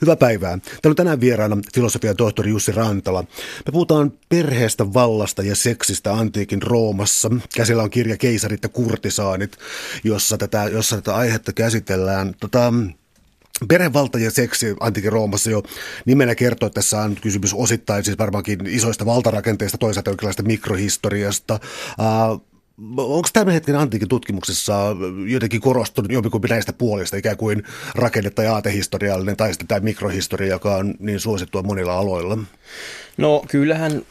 Hyvää päivää. Täällä on tänään vieraana filosofian tohtori Jussi Rantala. Me puhutaan perheestä, vallasta ja seksistä antiikin Roomassa. Käsillä on kirja Keisarit ja kurtisaanit, jossa tätä, jossa tätä aihetta käsitellään. Tota, Perhevalta ja seksi antiikin Roomassa jo nimenä kertoo, että tässä on kysymys osittain siis varmaankin isoista valtarakenteista, toisaalta jonkinlaista mikrohistoriasta. Uh, Onko tämän hetken antiikin tutkimuksessa jotenkin korostunut jompikumpi näistä puolista, ikään kuin rakenne- tai aatehistoriallinen tai sitten tämä mikrohistoria, joka on niin suosittua monilla aloilla? No kyllähän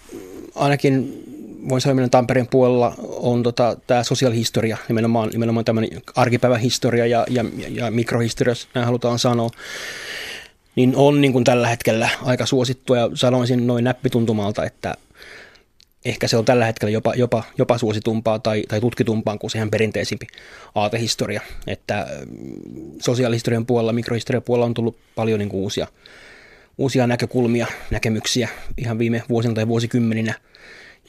ainakin voin sanoa, että Tampereen puolella on tota, tämä sosiaalihistoria, nimenomaan, nimenomaan tämmöinen arkipäivähistoria ja, ja, ja mikrohistoria, jos näin halutaan sanoa, niin on niin kuin tällä hetkellä aika suosittua ja sanoisin noin näppituntumalta, että ehkä se on tällä hetkellä jopa, jopa, jopa suositumpaa tai, tai tutkitumpaa kuin sehän perinteisimpi aatehistoria. Että sosiaalihistorian puolella, mikrohistorian puolella on tullut paljon niin kuin uusia, uusia näkökulmia, näkemyksiä ihan viime vuosina tai vuosikymmeninä,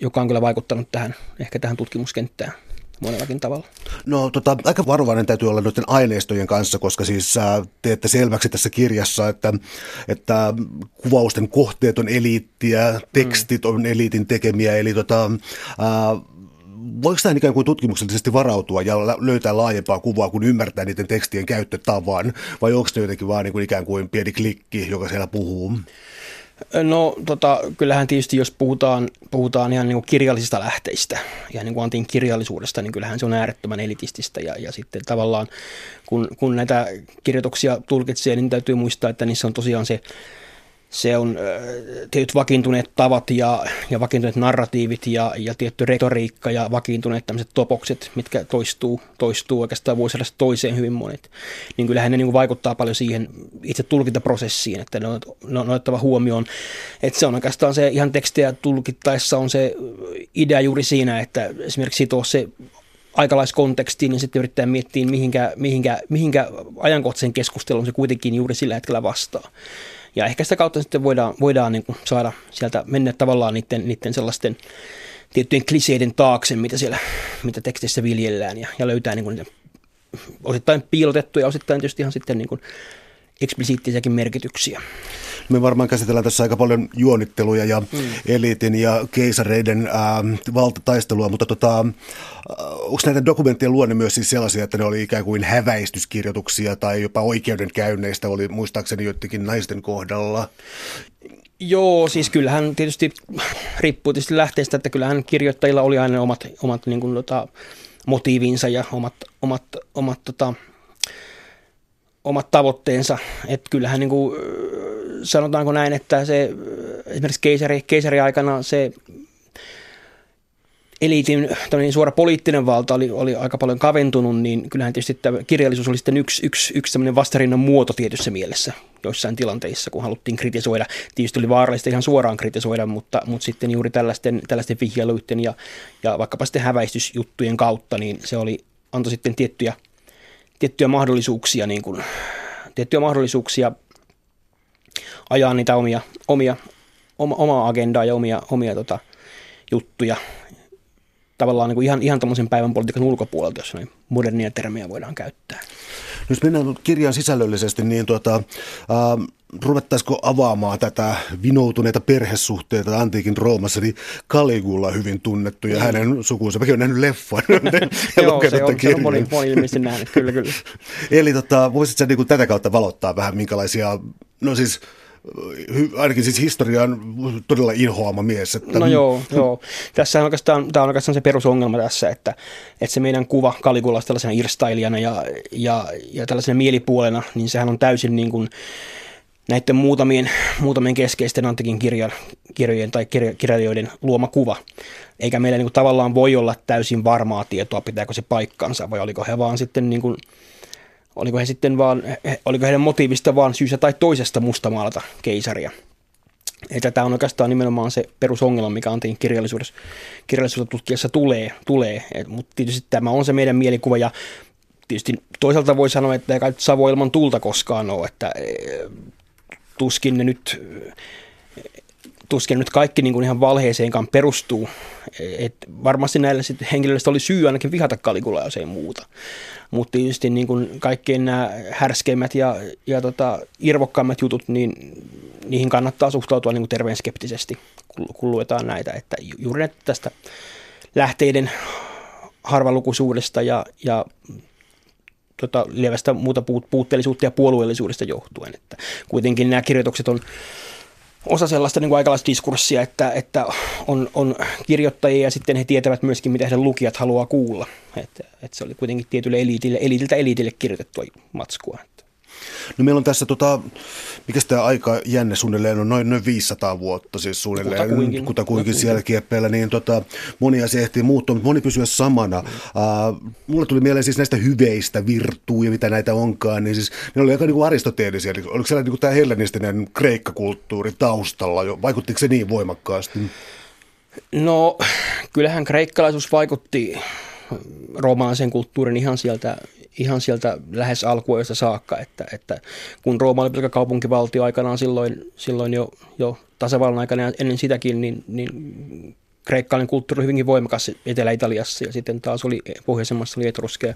joka on kyllä vaikuttanut tähän, ehkä tähän tutkimuskenttään monellakin tavalla. No tota, aika varovainen täytyy olla noiden aineistojen kanssa, koska siis äh, teette selväksi tässä kirjassa, että, että kuvausten kohteet on eliittiä, tekstit on eliitin tekemiä, eli tota, äh, voiko tähän ikään kuin tutkimuksellisesti varautua ja löytää laajempaa kuvaa, kun ymmärtää niiden tekstien käyttötavan, vai onko se jotenkin vaan niin kuin ikään kuin pieni klikki, joka siellä puhuu? No tota, kyllähän tietysti jos puhutaan, puhutaan ihan niin kuin kirjallisista lähteistä ja niin kuin antiin kirjallisuudesta, niin kyllähän se on äärettömän elitististä ja, ja sitten tavallaan kun, kun näitä kirjoituksia tulkitsee, niin täytyy muistaa, että niissä on tosiaan se se on tietyt vakiintuneet tavat ja, ja vakiintuneet narratiivit ja, ja tietty retoriikka ja vakiintuneet tämmöiset topokset, mitkä toistuu, toistuu oikeastaan vuosilla toiseen hyvin monet. Niin kyllähän ne niin vaikuttaa paljon siihen itse tulkintaprosessiin, että ne on, ne on otettava huomioon. Että se on oikeastaan se ihan tekstiä tulkittaessa on se idea juuri siinä, että esimerkiksi sitoo se aikalaiskontekstiin, niin sitten yrittää miettiä, mihinkä, mihinkä, mihinkä ajankohtaisen keskustelun se kuitenkin juuri sillä hetkellä vastaa. Ja ehkä sitä kautta sitten voidaan, voidaan niin kuin saada sieltä mennä tavallaan niiden, niiden sellaisten tiettyjen kliseiden taakse, mitä siellä, mitä tekstissä viljellään ja, ja löytää niin kuin niitä osittain piilotettuja, osittain tietysti ihan sitten niin kuin eksplisiittisiäkin merkityksiä. Me varmaan käsitellään tässä aika paljon juonitteluja ja mm. eliitin ja keisareiden ää, valtataistelua, mutta tota, onko näitä dokumenttien luonne myös siis sellaisia, että ne oli ikään kuin häväistyskirjoituksia tai jopa oikeudenkäynneistä oli muistaakseni joidenkin naisten kohdalla? Joo, siis kyllähän tietysti riippuu tietysti lähteestä, että kyllähän kirjoittajilla oli aina omat, omat niin kuin, tota, motiivinsa ja omat, omat, omat tota, omat tavoitteensa. Että kyllähän niin kuin, sanotaanko näin, että se esimerkiksi keisari, keisari aikana se eliitin suora poliittinen valta oli, oli aika paljon kaventunut, niin kyllähän tietysti tämä kirjallisuus oli sitten yksi, yksi, yksi vastarinnan muoto tietyssä mielessä joissain tilanteissa, kun haluttiin kritisoida. Tietysti oli vaarallista ihan suoraan kritisoida, mutta, mutta sitten juuri tällaisten, tällaisten vihjailuiden ja, ja vaikkapa sitten häväistysjuttujen kautta, niin se oli, antoi sitten tiettyjä, tiettyjä mahdollisuuksia, niin kuin, tiettyjä mahdollisuuksia ajaa niitä omia, omia, oma, omaa agendaa ja omia, omia tota, juttuja tavallaan niin kuin ihan, ihan tuommoisen päivän politiikan ulkopuolelta, jos noin modernia termiä voidaan käyttää. No jos mennään kirjan sisällöllisesti, niin tuota, äh, ruvettaisiko avaamaan tätä vinoutuneita perhesuhteita antiikin Roomassa, niin Caligula hyvin tunnettu ja mm. hänen sukunsa. Mäkin olen nähnyt leffan. Joo, se on, se on moni, moni ilmeisesti nähnyt, kyllä, kyllä. Eli tota, voisitko niin tätä kautta valottaa vähän, minkälaisia, no siis ainakin siis historian todella inhoama mies. Että... No joo, joo. Tässä on oikeastaan, tämä on oikeastaan se perusongelma tässä, että, että se meidän kuva Kaligulasta tällaisena irstailijana ja, ja, ja tällaisena mielipuolena, niin sehän on täysin niin kuin näiden muutamien, muutamien keskeisten antikin kirjan, kirjojen tai kirja, kirjailijoiden luoma kuva. Eikä meillä niin kuin tavallaan voi olla täysin varmaa tietoa, pitääkö se paikkansa vai oliko he vaan sitten niin kuin oliko he sitten vaan, oliko heidän motiivista vaan syystä tai toisesta mustamaalata keisaria. Että tämä on oikeastaan nimenomaan se perusongelma, mikä antiin kirjallisuudessa, kirjallisuudessa tutkijassa tulee, tulee. Mutta tietysti tämä on se meidän mielikuva ja tietysti toisaalta voi sanoa, että ei kai Savo ilman tulta koskaan ole, että e, tuskin ne nyt tuskin nyt kaikki niin kuin ihan valheeseenkaan perustuu. Et varmasti näillä sit henkilöillä oli syy ainakin vihata Kalikulaa, jos ei muuta. Mutta tietysti niin kuin kaikkein nämä härskeimmät ja, ja tota, irvokkaimmat jutut, niin niihin kannattaa suhtautua niin kuin terveen skeptisesti, kun luetaan näitä. Että juuri tästä lähteiden harvalukuisuudesta ja, ja tota, lievästä muuta puutteellisuutta ja puolueellisuudesta johtuen. Että kuitenkin nämä kirjoitukset on osa sellaista niin aikalaista diskurssia, että, että on, on kirjoittajia ja sitten he tietävät myöskin, mitä heidän lukijat haluaa kuulla. Että, että se oli kuitenkin tietylle eliitille, eliitiltä eliitille kirjoitettua matskua. No meillä on tässä, tota, mikä tämä aika jänne suunnilleen on, noin, noin 500 vuotta siis suunnilleen, kutakuinkin, kutakuinkin siellä kieppeillä, niin tota, moni asia ehtii muuttua, mutta moni pysyä samana. Mm. Uh, mulle tuli mieleen siis näistä hyveistä, virtuja, mitä näitä onkaan, niin siis ne oli aika niin kuin aristoteellisia, eli oliko siellä niin tämä hellenistinen kreikkakulttuuri taustalla jo, vaikuttiko se niin voimakkaasti? No, kyllähän kreikkalaisuus vaikutti roomalaisen kulttuurin ihan sieltä ihan sieltä lähes alkuajoista saakka, että, että kun Rooma oli pelkä kaupunkivaltio aikanaan silloin, silloin jo, jo tasavallan aikana ja ennen sitäkin, niin, niin kreikkalainen kulttuuri oli hyvinkin voimakas Etelä-Italiassa ja sitten taas oli pohjoisemmassa oli Etruskeja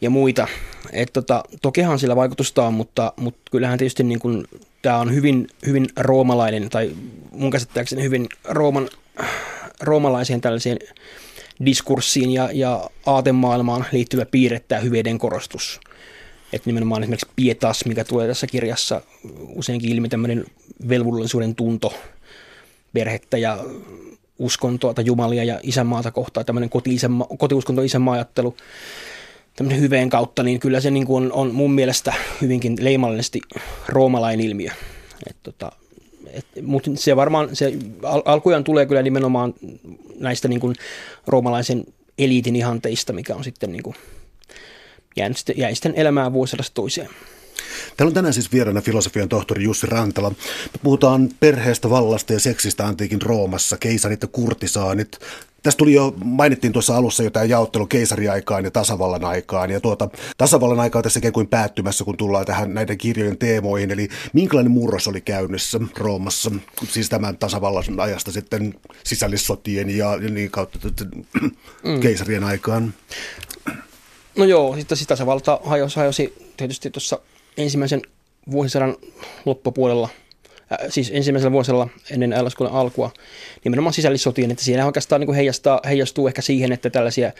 ja muita. Et tota, tokihan sillä vaikutusta on, mutta, mutta kyllähän tietysti niin kun, tämä on hyvin, hyvin roomalainen tai mun käsittääkseni hyvin Rooman, roomalaiseen tällaiseen diskurssiin ja, ja aatemaailmaan liittyvä piirre tämä hyveiden korostus. Että nimenomaan esimerkiksi pietas, mikä tulee tässä kirjassa useinkin ilmi tämmöinen velvollisuuden tunto perhettä ja uskontoa tai jumalia ja isänmaata kohtaan, tämmöinen koti-isänma, kotiuskonto isänmaa-ajattelu tämmöinen hyveen kautta, niin kyllä se niin kuin on, on mun mielestä hyvinkin leimallisesti roomalainen ilmiö. Et tota, mutta se varmaan, se al- alkujaan tulee kyllä nimenomaan näistä niin kuin roomalaisen eliitin ihanteista, mikä on sitten niin kuin jäänyt jäi sitten elämään vuosilasta toiseen. Täällä on tänään siis vieraana filosofian tohtori Jussi Rantala. Me puhutaan perheestä, vallasta ja seksistä antiikin Roomassa, keisarit ja kurtisaanit. Tästä tuli jo, mainittiin tuossa alussa jo tämä jaottelu keisariaikaan ja tasavallan aikaan. Ja tuota, tasavallan aikaa tässä ikään kuin päättymässä, kun tullaan tähän näiden kirjojen teemoihin. Eli minkälainen murros oli käynnissä Roomassa, siis tämän tasavallan ajasta sitten sisällissotien ja, ja niin kautta mm. keisarien aikaan? No joo, sitten siis tasavalta hajosi, hajosi tietysti tuossa ensimmäisen vuosisadan loppupuolella, äh, siis ensimmäisellä vuosella ennen äälläskuolen alkua, nimenomaan sisällissotien, että siinä oikeastaan niin heijastaa, heijastuu ehkä siihen, että tällaisia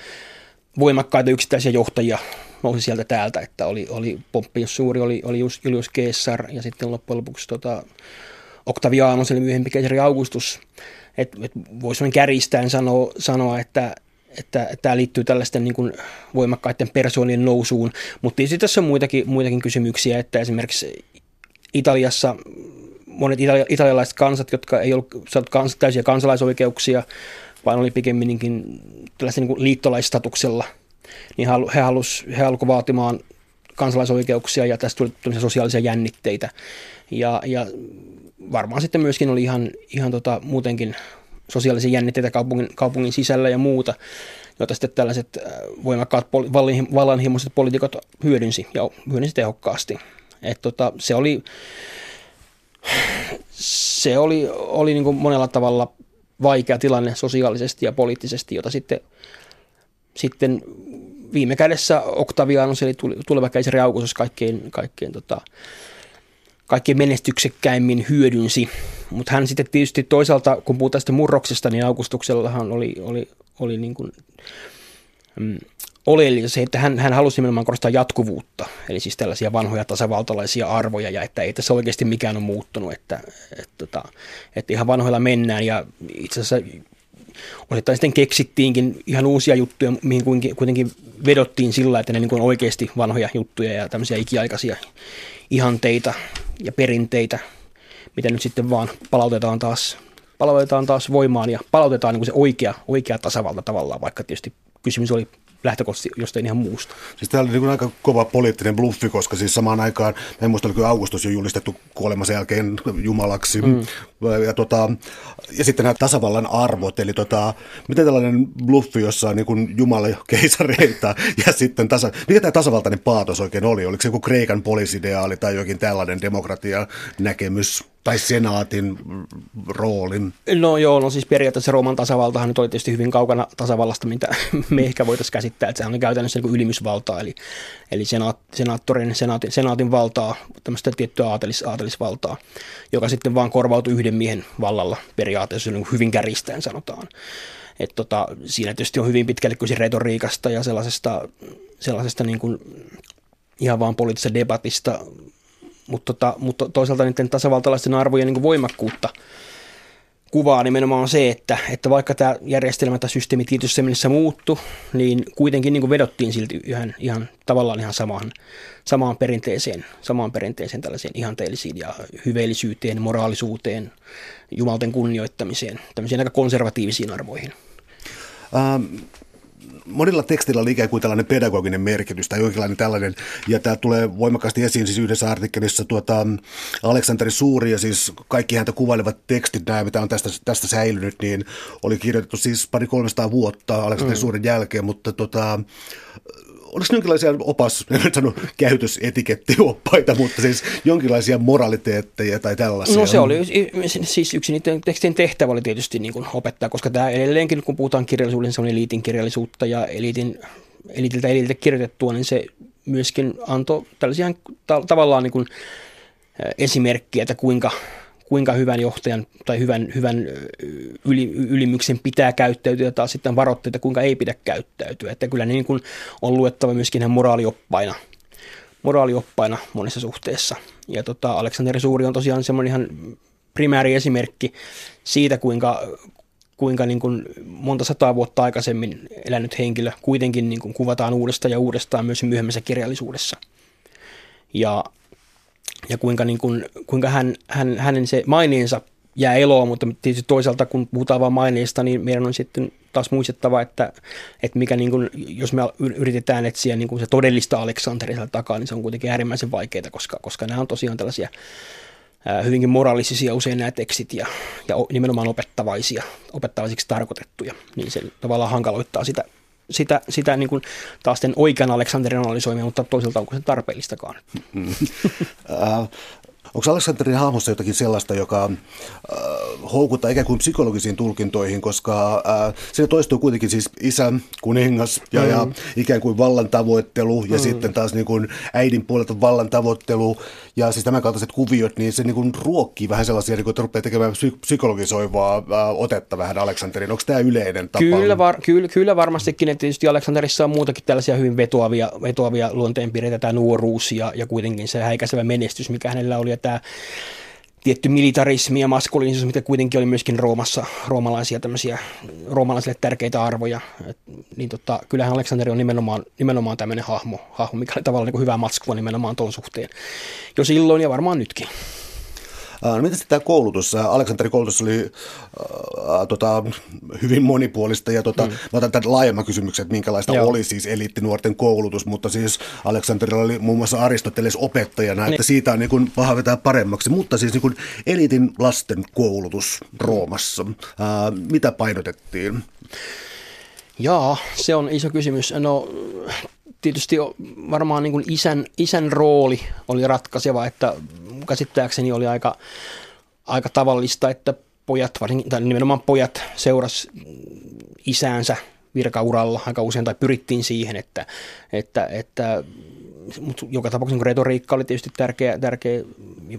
voimakkaita yksittäisiä johtajia nousi sieltä täältä, että oli, oli Pompeius Suuri, oli, oli Julius Caesar ja sitten loppujen lopuksi tota, Octavianus, eli myöhempi keisari Augustus. Et, et voisi kärjistäen sanoa, sanoa että, että tämä liittyy tällaisten niin kuin voimakkaiden persoonien nousuun, mutta tietysti tässä on muitakin, muitakin kysymyksiä, että esimerkiksi Italiassa monet itali- italialaiset kansat, jotka ei ollut saanut kans- täysiä kansalaisoikeuksia, vaan oli pikemminkin tällaisen niin liittolaistatuksella, niin he halusivat he halusivat vaatimaan kansalaisoikeuksia ja tästä tuli sosiaalisia jännitteitä. Ja, ja varmaan sitten myöskin oli ihan, ihan tota, muutenkin sosiaalisia jännitteitä kaupungin, kaupungin sisällä ja muuta, joita sitten tällaiset äh, voimakkaat poli- vallanhimoiset poliitikot hyödynsi ja hyödynsi tehokkaasti. Et tota, se oli, se oli, oli niin kuin monella tavalla vaikea tilanne sosiaalisesti ja poliittisesti, jota sitten, sitten viime kädessä Octavianus, eli tuleva keisari Augustus kaikkein, kaikkein tota, kaikkein menestyksekkäimmin hyödynsi. Mutta hän sitten tietysti toisaalta, kun puhutaan sitten murroksesta, niin Augustuksellahan oli, oli, oli niin kuin, mm, oleellista se, että hän, hän halusi nimenomaan korostaa jatkuvuutta, eli siis tällaisia vanhoja tasavaltalaisia arvoja, ja että ei tässä oikeasti mikään ole muuttunut, että, että, että, tota, että ihan vanhoilla mennään, ja itse asiassa osittain sitten keksittiinkin ihan uusia juttuja, mihin kuitenkin vedottiin sillä, että ne niin kuin oikeasti vanhoja juttuja ja tämmöisiä ikiaikaisia ihanteita ja perinteitä, mitä nyt sitten vaan palautetaan taas, palautetaan taas voimaan ja palautetaan niin kuin se oikea, oikea tasavalta tavallaan, vaikka tietysti kysymys oli lähtökohtaisesti jostain ihan muusta. Siis tämä oli niin aika kova poliittinen bluffi, koska siis samaan aikaan, en muista, oliko Augustus jo julistettu kuolemansa jälkeen jumalaksi. Mm. Ja, tota, ja sitten nämä tasavallan arvot, eli tota, miten tällainen bluffi, jossa on niin kuin Jumala keisareita ja sitten tasa, mikä tämä tasavaltainen paatos oikein oli? Oliko se joku Kreikan polisideaali tai jokin tällainen demokratia näkemys? tai senaatin roolin? No joo, no siis periaatteessa Rooman tasavaltahan nyt oli tietysti hyvin kaukana tasavallasta, mitä me ehkä voitaisiin käsittää, että sehän on käytännössä niin ylimysvaltaa, eli, eli senaat, senaattorin, senaatin, senaatin valtaa, tämmöistä tiettyä aatelis, aatelisvaltaa, joka sitten vaan korvautui yhden miehen vallalla periaatteessa, niin hyvin kärjistäen sanotaan. Et tota, siinä tietysti on hyvin pitkälle kyse retoriikasta ja sellaisesta, sellaisesta niin kuin ihan vaan poliittisesta debatista, mutta, tota, mutta toisaalta niiden tasavaltalaisten arvojen niin voimakkuutta kuvaa nimenomaan se, että, että vaikka tämä järjestelmä tai systeemi tietyssä mielessä muuttu, niin kuitenkin niin vedottiin silti ihan, ihan tavallaan ihan samaan, samaan perinteeseen, samaan perinteeseen tällaiseen ihanteellisiin ja hyveellisyyteen, moraalisuuteen, jumalten kunnioittamiseen, tämmöisiin aika konservatiivisiin arvoihin. Ähm, monilla tekstillä oli ikään kuin tällainen pedagoginen merkitys tai jonkinlainen tällainen, ja tämä tulee voimakkaasti esiin siis yhdessä artikkelissa tuota, Aleksanteri Suuri ja siis kaikki häntä kuvailevat tekstit, nämä mitä on tästä, tästä säilynyt, niin oli kirjoitettu siis pari 300 vuotta Aleksanteri mm. Suuren jälkeen, mutta tota, oliko jonkinlaisia opas, en sano käytösetikettiooppaita, mutta siis jonkinlaisia moraliteetteja tai tällaisia? No se oli siis yksi niiden tekstien tehtävä oli tietysti niin kuin opettaa, koska tämä edelleenkin, kun puhutaan kirjallisuuden, se on eliitin kirjallisuutta ja eliitin, eliitiltä eliitiltä kirjoitettua, niin se myöskin antoi tällaisia tavallaan niin kuin esimerkkiä, että kuinka kuinka hyvän johtajan tai hyvän, hyvän yli, ylimyksen pitää käyttäytyä, taas sitten varoitteita, kuinka ei pidä käyttäytyä. Että kyllä niin kuin on luettava myöskin ihan moraalioppaina, moraalioppaina monessa suhteessa. Ja tota, Aleksanteri Suuri on tosiaan semmoinen ihan primääri esimerkki siitä, kuinka, kuinka niin kuin monta sataa vuotta aikaisemmin elänyt henkilö kuitenkin niin kuin kuvataan uudestaan ja uudestaan myös myöhemmässä kirjallisuudessa. Ja ja kuinka, niin kuin, kuinka hän, hän, hänen se maineensa jää eloon, mutta tietysti toisaalta kun puhutaan vain maineesta, niin meidän on sitten taas muistettava, että, että mikä niin kuin, jos me yritetään etsiä niin kuin se todellista Aleksanteria takaa, niin se on kuitenkin äärimmäisen vaikeaa, koska, koska nämä on tosiaan tällaisia hyvinkin moraalisia usein nämä tekstit ja, ja nimenomaan opettavaisia, opettavaisiksi tarkoitettuja, niin se tavallaan hankaloittaa sitä sitä, sitä niin kuin taas sen oikean Aleksanterin analysoimia, mutta toisaalta onko se tarpeellistakaan. Mm. Onko Aleksanterin hahmossa jotakin sellaista, joka äh, houkuttaa ikään kuin psykologisiin tulkintoihin, koska äh, siinä toistuu kuitenkin siis isä, kuningas ja, mm. ja ikään kuin vallan tavoittelu ja mm. sitten taas niin kuin äidin puolelta vallan tavoittelu ja siis tämän kaltaiset kuviot, niin se niin kuin ruokkii vähän sellaisia, niin kuin, että rupeaa tekemään psykologisoivaa äh, otetta vähän Aleksanterin. Onko tämä yleinen tapa? Kyllä, var, kyllä, kyllä varmastikin, että tietysti Aleksanterissa on muutakin tällaisia hyvin vetoavia, vetoavia luonteenpiirteitä, tämä nuoruus ja, ja kuitenkin se häikäisevä menestys, mikä hänellä oli, tämä tietty militarismi ja maskuliinisuus, mikä kuitenkin oli myöskin Roomassa, roomalaisia tämmöisiä, roomalaisille tärkeitä arvoja. Et, niin tota, kyllähän Aleksanteri on nimenomaan, nimenomaan tämmöinen hahmo, hahmo, mikä oli tavallaan niin hyvä matskua nimenomaan tuon suhteen. Jo silloin ja varmaan nytkin. No, miten tämä koulutus? Aleksanterin koulutus oli äh, tota, hyvin monipuolista ja tota, mm. mä otan tämän laajemman kysymyksen, että minkälaista Joo. oli siis eliittinuorten koulutus, mutta siis Aleksanterilla oli muun muassa Aristoteles opettajana, niin. että siitä on niin kuin paha vetää paremmaksi, mutta siis niin kuin eliitin lasten koulutus Roomassa, äh, mitä painotettiin? Jaa, se on iso kysymys. No tietysti varmaan niin kuin isän, isän rooli oli ratkaiseva, että käsittääkseni oli aika, aika tavallista, että pojat, varsinkin, tai nimenomaan pojat seuras isäänsä virkauralla aika usein, tai pyrittiin siihen, että, että, että mutta joka tapauksessa niin retoriikka oli tietysti tärkeä, tärkeä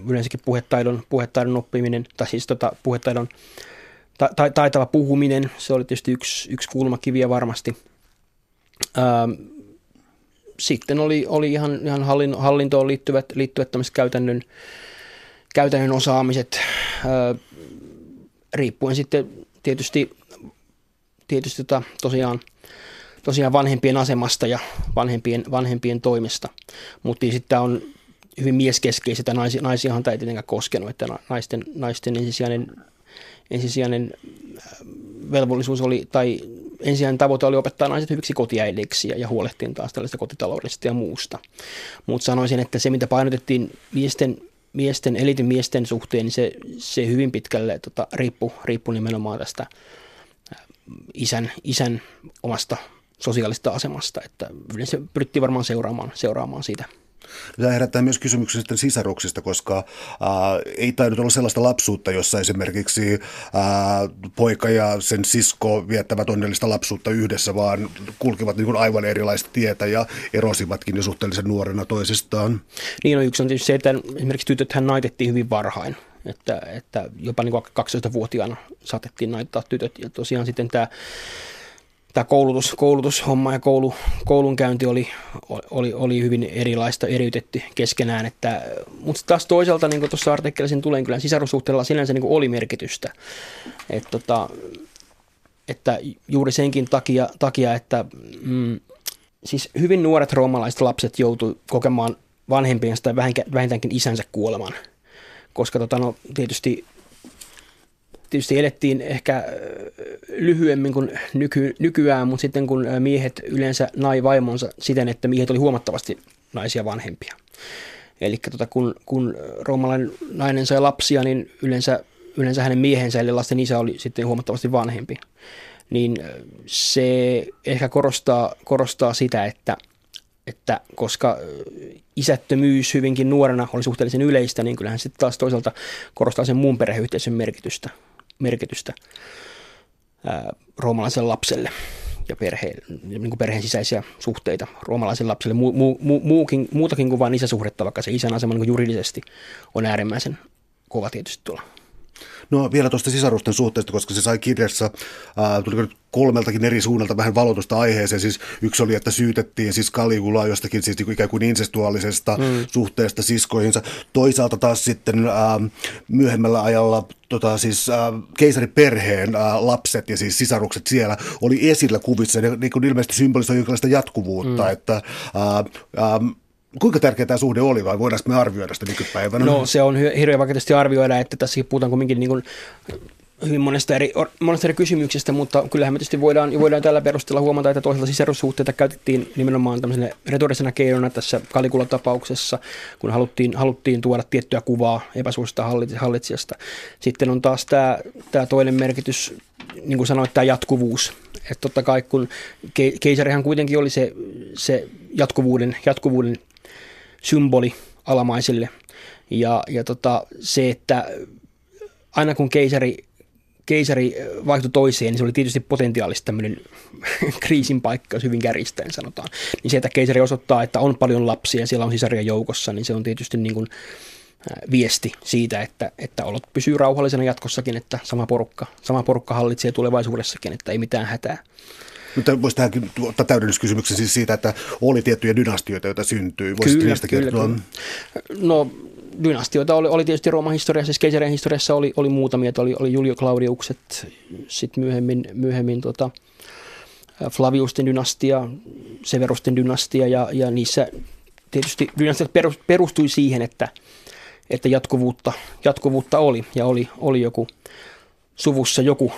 yleensäkin puhetaidon, puhetaidon oppiminen, tai siis tota, puhetaidon ta, ta, taitava puhuminen, se oli tietysti yksi, yksi kulmakiviä varmasti. Ähm, sitten oli, oli ihan, ihan hallintoon liittyvät, liittyvät käytännön, käytännön osaamiset, riippuen sitten tietysti, tietysti tota, tosiaan, tosiaan vanhempien asemasta ja vanhempien, vanhempien toimesta. Mutta niin sitten on hyvin mieskeskeiset ja naisi, naisiahan tämä ei tietenkään koskenut, että naisten, naisten ensisijainen, ensisijainen velvollisuus oli, tai ensisijainen tavoite oli opettaa naiset hyviksi kotiäidiksi ja, ja huolehtiin taas tällaista kotitaloudesta ja muusta. Mutta sanoisin, että se mitä painotettiin miesten, miesten elitin miesten suhteen, niin se, se hyvin pitkälle tota, riippui, riippu nimenomaan tästä isän, isän omasta sosiaalista asemasta, että yleensä pyrittiin varmaan seuraamaan, seuraamaan siitä. Tämä herättää myös kysymyksen sitten sisaruksista, koska ää, ei tainnut olla sellaista lapsuutta, jossa esimerkiksi ää, poika ja sen sisko viettävät onnellista lapsuutta yhdessä, vaan kulkivat niin kuin aivan erilaista tietä ja erosivatkin jo suhteellisen nuorena toisistaan. Niin on no, yksi on tietysti se, että esimerkiksi tytöthän naitettiin hyvin varhain. Että, että jopa niin 12-vuotiaana saatettiin naittaa tytöt. Ja tosiaan sitten tämä tämä koulutus, koulutushomma ja koulu, koulunkäynti oli, oli, oli hyvin erilaista, eriytetty keskenään. Että, mutta taas toisaalta, niin kuin tuossa artikkelissa tulee, kyllä sisarussuhteella sinänsä niin oli merkitystä. Et, tota, että juuri senkin takia, takia että mm, siis hyvin nuoret roomalaiset lapset joutuivat kokemaan vanhempiensa tai vähintäänkin isänsä kuoleman. Koska tota, no, tietysti tietysti elettiin ehkä lyhyemmin kuin nyky, nykyään, mutta sitten kun miehet yleensä nai vaimonsa siten, että miehet oli huomattavasti naisia vanhempia. Eli tota, kun, kun roomalainen nainen sai lapsia, niin yleensä, yleensä hänen miehensä eli lasten isä oli sitten huomattavasti vanhempi. Niin se ehkä korostaa, korostaa sitä, että, että koska isättömyys hyvinkin nuorena oli suhteellisen yleistä, niin kyllähän sitten taas toisaalta korostaa sen muun perheyhteisön merkitystä merkitystä ää, roomalaiselle lapselle ja perheen, niin kuin perheen sisäisiä suhteita roomalaiselle lapselle. Mu, mu, mu, muukin, muutakin kuin vain isäsuhdetta, vaikka se isän asema niin juridisesti on äärimmäisen kova tietysti tuolla No vielä tuosta sisarusten suhteesta, koska se sai kirjassa, ää, nyt kolmeltakin eri suunnalta vähän valotusta aiheeseen. Siis yksi oli, että syytettiin siis Kaligulaa jostakin siis ikään kuin insestuaalisesta mm. suhteesta siskoihinsa. Toisaalta taas sitten ää, myöhemmällä ajalla tota, siis ää, keisariperheen ää, lapset ja siis sisarukset siellä oli esillä kuvissa. Ne niin kuin ilmeisesti symbolisoi jonkinlaista jatkuvuutta, mm. että ää, ää, Kuinka tärkeä tämä suhde oli vai voidaanko me arvioida sitä nykypäivänä? No se on hirveän vaikea arvioida, että tässä puhutaan kuitenkin niin kuin hyvin monesta eri, monesta eri kysymyksestä, mutta kyllähän me tietysti voidaan, voidaan tällä perusteella huomata, että toisaalta sisarussuhteita käytettiin nimenomaan tämmöisenä retorisena keinona tässä Kalikulla-tapauksessa, kun haluttiin, haluttiin tuoda tiettyä kuvaa epäsuosista hallitsijasta. Sitten on taas tämä, tämä toinen merkitys, niin kuin sanoit, tämä jatkuvuus. Että totta kai kun keisarihan kuitenkin oli se, se jatkuvuuden, jatkuvuuden symboli alamaisille. Ja, ja tota, se, että aina kun keisari, keisari vaihtui toiseen, niin se oli tietysti potentiaalisesti tämmöinen kriisin paikka, jos hyvin kärjistäen sanotaan. Niin se, että keisari osoittaa, että on paljon lapsia ja siellä on sisaria joukossa, niin se on tietysti niin kuin viesti siitä, että, että olot pysyy rauhallisena jatkossakin, että sama porukka, sama porukka hallitsee tulevaisuudessakin, että ei mitään hätää. Mutta voisi tähänkin ottaa täydennyskysymyksen siis siitä, että oli tiettyjä dynastioita, joita syntyi. Voisi kyllä, niistä kyllä, kertoa? Kyllä. No dynastioita oli, oli tietysti Rooman historiassa, siis keisarien historiassa oli, oli muutamia, oli, oli Julio Claudiukset, sitten myöhemmin, myöhemmin tota, Flaviusten dynastia, Severusten dynastia ja, ja niissä tietysti dynastiat perustui siihen, että, että jatkuvuutta, jatkuvuutta oli ja oli, oli joku suvussa joku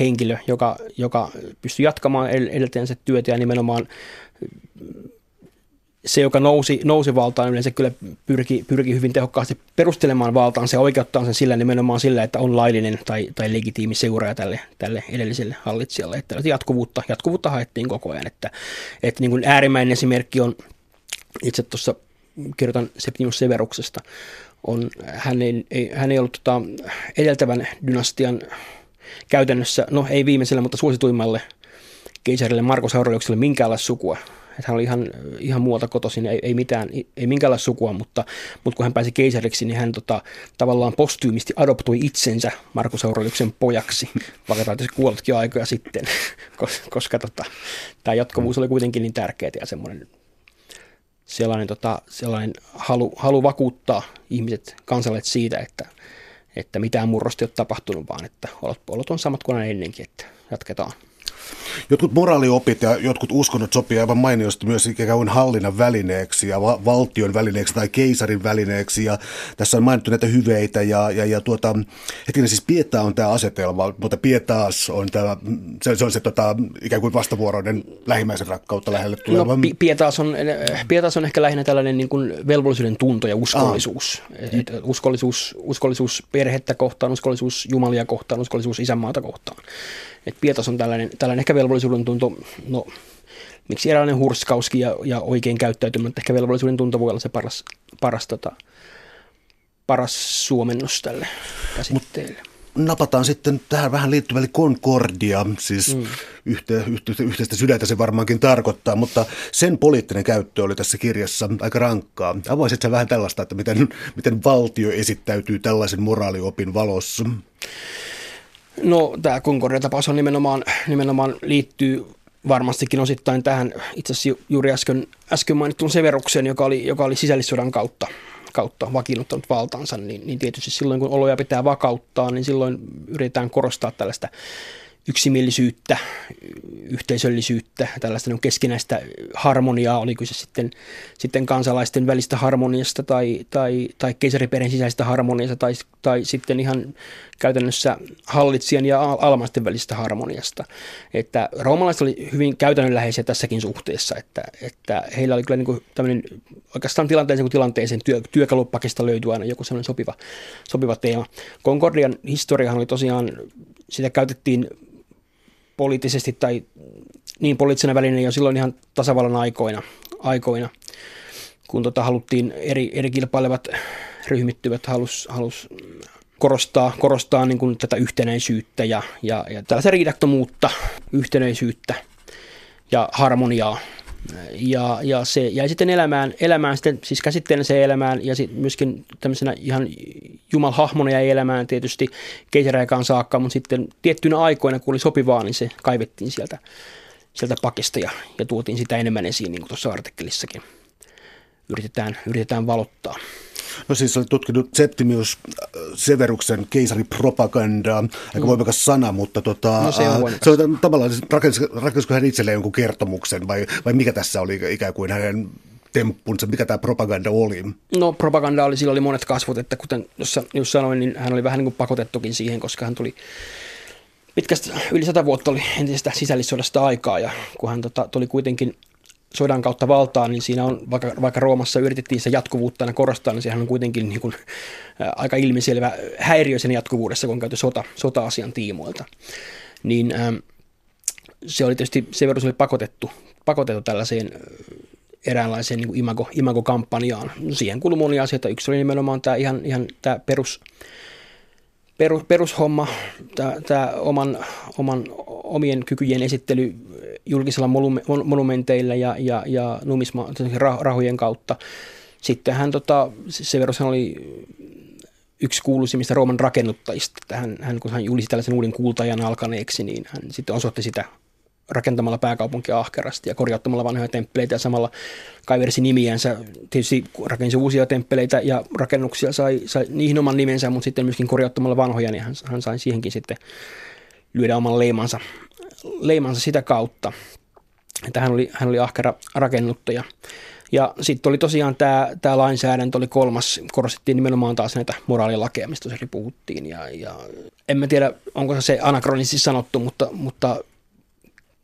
henkilö, joka, joka pystyi jatkamaan edeltäjänsä työtä ja nimenomaan se, joka nousi, nousi valtaan, yleensä kyllä pyrki, pyrki hyvin tehokkaasti perustelemaan valtaan se oikeuttaa sen sillä nimenomaan sillä, että on laillinen tai, tai legitiimi seuraaja tälle, tälle edelliselle hallitsijalle. Että jatkuvuutta, jatkuvuutta haettiin koko ajan. Että, että niin kuin äärimmäinen esimerkki on, itse tuossa kirjoitan Septimus Severuksesta, on, hän, ei, hän ei ollut tota, edeltävän dynastian käytännössä, no ei viimeiselle, mutta suosituimmalle keisarille Markus Aureliukselle minkäänlaista sukua. Että hän oli ihan, ihan muualta kotoisin, ei, ei, mitään, ei minkäänlaista sukua, mutta, mutta kun hän pääsi keisariksi, niin hän tota, tavallaan postyymisti adoptui itsensä Markus Aureliuksen pojaksi, vaikka taisi kuollutkin aikoja sitten, koska, koska tota, tämä jatkuvuus oli kuitenkin niin tärkeää ja semmoinen sellainen, tota, sellainen halu, halu vakuuttaa ihmiset, kansalaiset siitä, että että mitään murrosta ei ole tapahtunut, vaan että olot, olot on samat kuin ennenkin, että jatketaan. Jotkut moraaliopit ja jotkut uskonnot sopii aivan mainiosti myös ikään kuin hallinnan välineeksi ja va- valtion välineeksi tai keisarin välineeksi. Ja tässä on mainittu näitä hyveitä ja, ja, ja tuota, hetkinen siis Pieta on tämä asetelma, mutta Pietaas on tämä, se, se on se tota, ikään kuin vastavuoroinen lähimmäisen rakkautta lähelle tuleva. No, Pietaas, on, Pietaas on ehkä lähinnä tällainen niin kuin velvollisuuden tunto ja uskollisuus. Et, uskollisuus. Uskollisuus perhettä kohtaan, uskollisuus jumalia kohtaan, uskollisuus isänmaata kohtaan. Et Pietas on tällainen, tällainen ehkä velvollisuuden tunto, no miksi eräänlainen hurskauskin ja, ja oikein käyttäytyminen, ehkä velvollisuuden tunto voi olla se paras, paras, tota, paras suomennos tälle käsitteelle. Mut napataan sitten tähän vähän liittyvälle Concordia, siis mm. yhte, yhte, yhteistä sydäntä se varmaankin tarkoittaa, mutta sen poliittinen käyttö oli tässä kirjassa aika rankkaa. Avoisitko vähän tällaista, että miten, miten valtio esittäytyy tällaisen moraaliopin valossa? No tämä Concordia-tapaus on nimenomaan, nimenomaan liittyy varmastikin osittain tähän. Itse asiassa juuri äsken, äsken mainittuun Severukseen, joka oli, joka oli sisällissodan kautta kautta vakiinnuttanut valtansa, niin, niin tietysti silloin kun oloja pitää vakauttaa, niin silloin yritetään korostaa tällaista yksimielisyyttä, yhteisöllisyyttä, tällaista niin keskinäistä harmoniaa, oliko se sitten, sitten kansalaisten välistä harmoniasta tai, tai, tai keisariperheen sisäistä harmoniasta tai, tai sitten ihan käytännössä hallitsijan ja almaisten välisestä harmoniasta. Että roomalaiset oli hyvin käytännönläheisiä tässäkin suhteessa, että, että heillä oli kyllä niin kuin tämmöinen oikeastaan tilanteeseen kuin tilanteeseen työ, työkalupakista löytyy aina joku sellainen sopiva, sopiva teema. Concordian historiahan oli tosiaan, sitä käytettiin poliittisesti tai niin poliittisena välineenä jo silloin ihan tasavallan aikoina, aikoina kun tota haluttiin eri, eri kilpailevat ryhmittyvät halus, halus korostaa, korostaa niin kuin tätä yhtenäisyyttä ja, ja, ja tällaista riidattomuutta, yhtenäisyyttä ja harmoniaa. Ja, ja se jäi sitten elämään, elämään sitten, siis käsitteenä se elämään ja sitten myöskin tämmöisenä ihan jumalhahmona jäi elämään tietysti keisariaikaan saakka, mutta sitten tiettyinä aikoina, kun oli sopivaa, niin se kaivettiin sieltä, sieltä pakista ja, ja tuotiin sitä enemmän esiin, niin kuin tuossa artikkelissakin yritetään, yritetään valottaa. No siis olet tutkinut Septimius äh, Severuksen keisaripropagandaa, aika mm. voimakas sana, mutta tota, no se on, äh, se on tavallaan, siis rakensisko hän itselleen jonkun kertomuksen vai, vai mikä tässä oli ikään kuin hänen temppunsa, mikä tämä propaganda oli? No propaganda oli, sillä oli monet kasvot, että kuten jos sanoin, niin hän oli vähän niin kuin pakotettukin siihen, koska hän tuli pitkästä, yli sata vuotta oli entisestä sisällissodasta aikaa ja kun hän tota, tuli kuitenkin sodan kautta valtaan, niin siinä on, vaikka, vaikka Roomassa yritettiin se jatkuvuutta aina korostaa, niin sehän on kuitenkin niin kuin, ä, aika ilmiselvä häiriö sen jatkuvuudessa, kun on käyty sota, sota-asian tiimoilta. Niin ä, se oli tietysti, Severus oli pakotettu, pakotettu tällaiseen eräänlaiseen niin imago, imago-kampanjaan. Siihen kuului monia asioita. Yksi oli nimenomaan tämä ihan, ihan tämä perus, perus, perushomma, tämä, tämä oman, oman, omien kykyjen esittely julkisilla monumenteilla ja, ja, ja numisma, rahojen kautta. Sitten hän, tota, Severus hän oli yksi kuuluisimmista Rooman rakennuttajista. Hän, hän, kun hän julisti tällaisen uuden kultajan alkaneeksi, niin hän sitten osoitti sitä rakentamalla pääkaupunkia ahkerasti ja korjauttamalla vanhoja temppeleitä ja samalla kaiversi nimiänsä. Tietysti rakensi uusia temppeleitä ja rakennuksia, sai, sai niihin oman nimensä, mutta sitten myöskin korjauttamalla vanhoja, niin hän, hän sai siihenkin sitten lyödä oman leimansa leimansa sitä kautta, että hän oli, hän oli ahkera rakennuttaja. Ja sitten oli tosiaan tämä, tämä lainsäädäntö oli kolmas, korostettiin nimenomaan taas näitä moraalilakeja, mistä tosiaan puhuttiin. Ja, ja en mä tiedä, onko se anakronisesti sanottu, mutta, mutta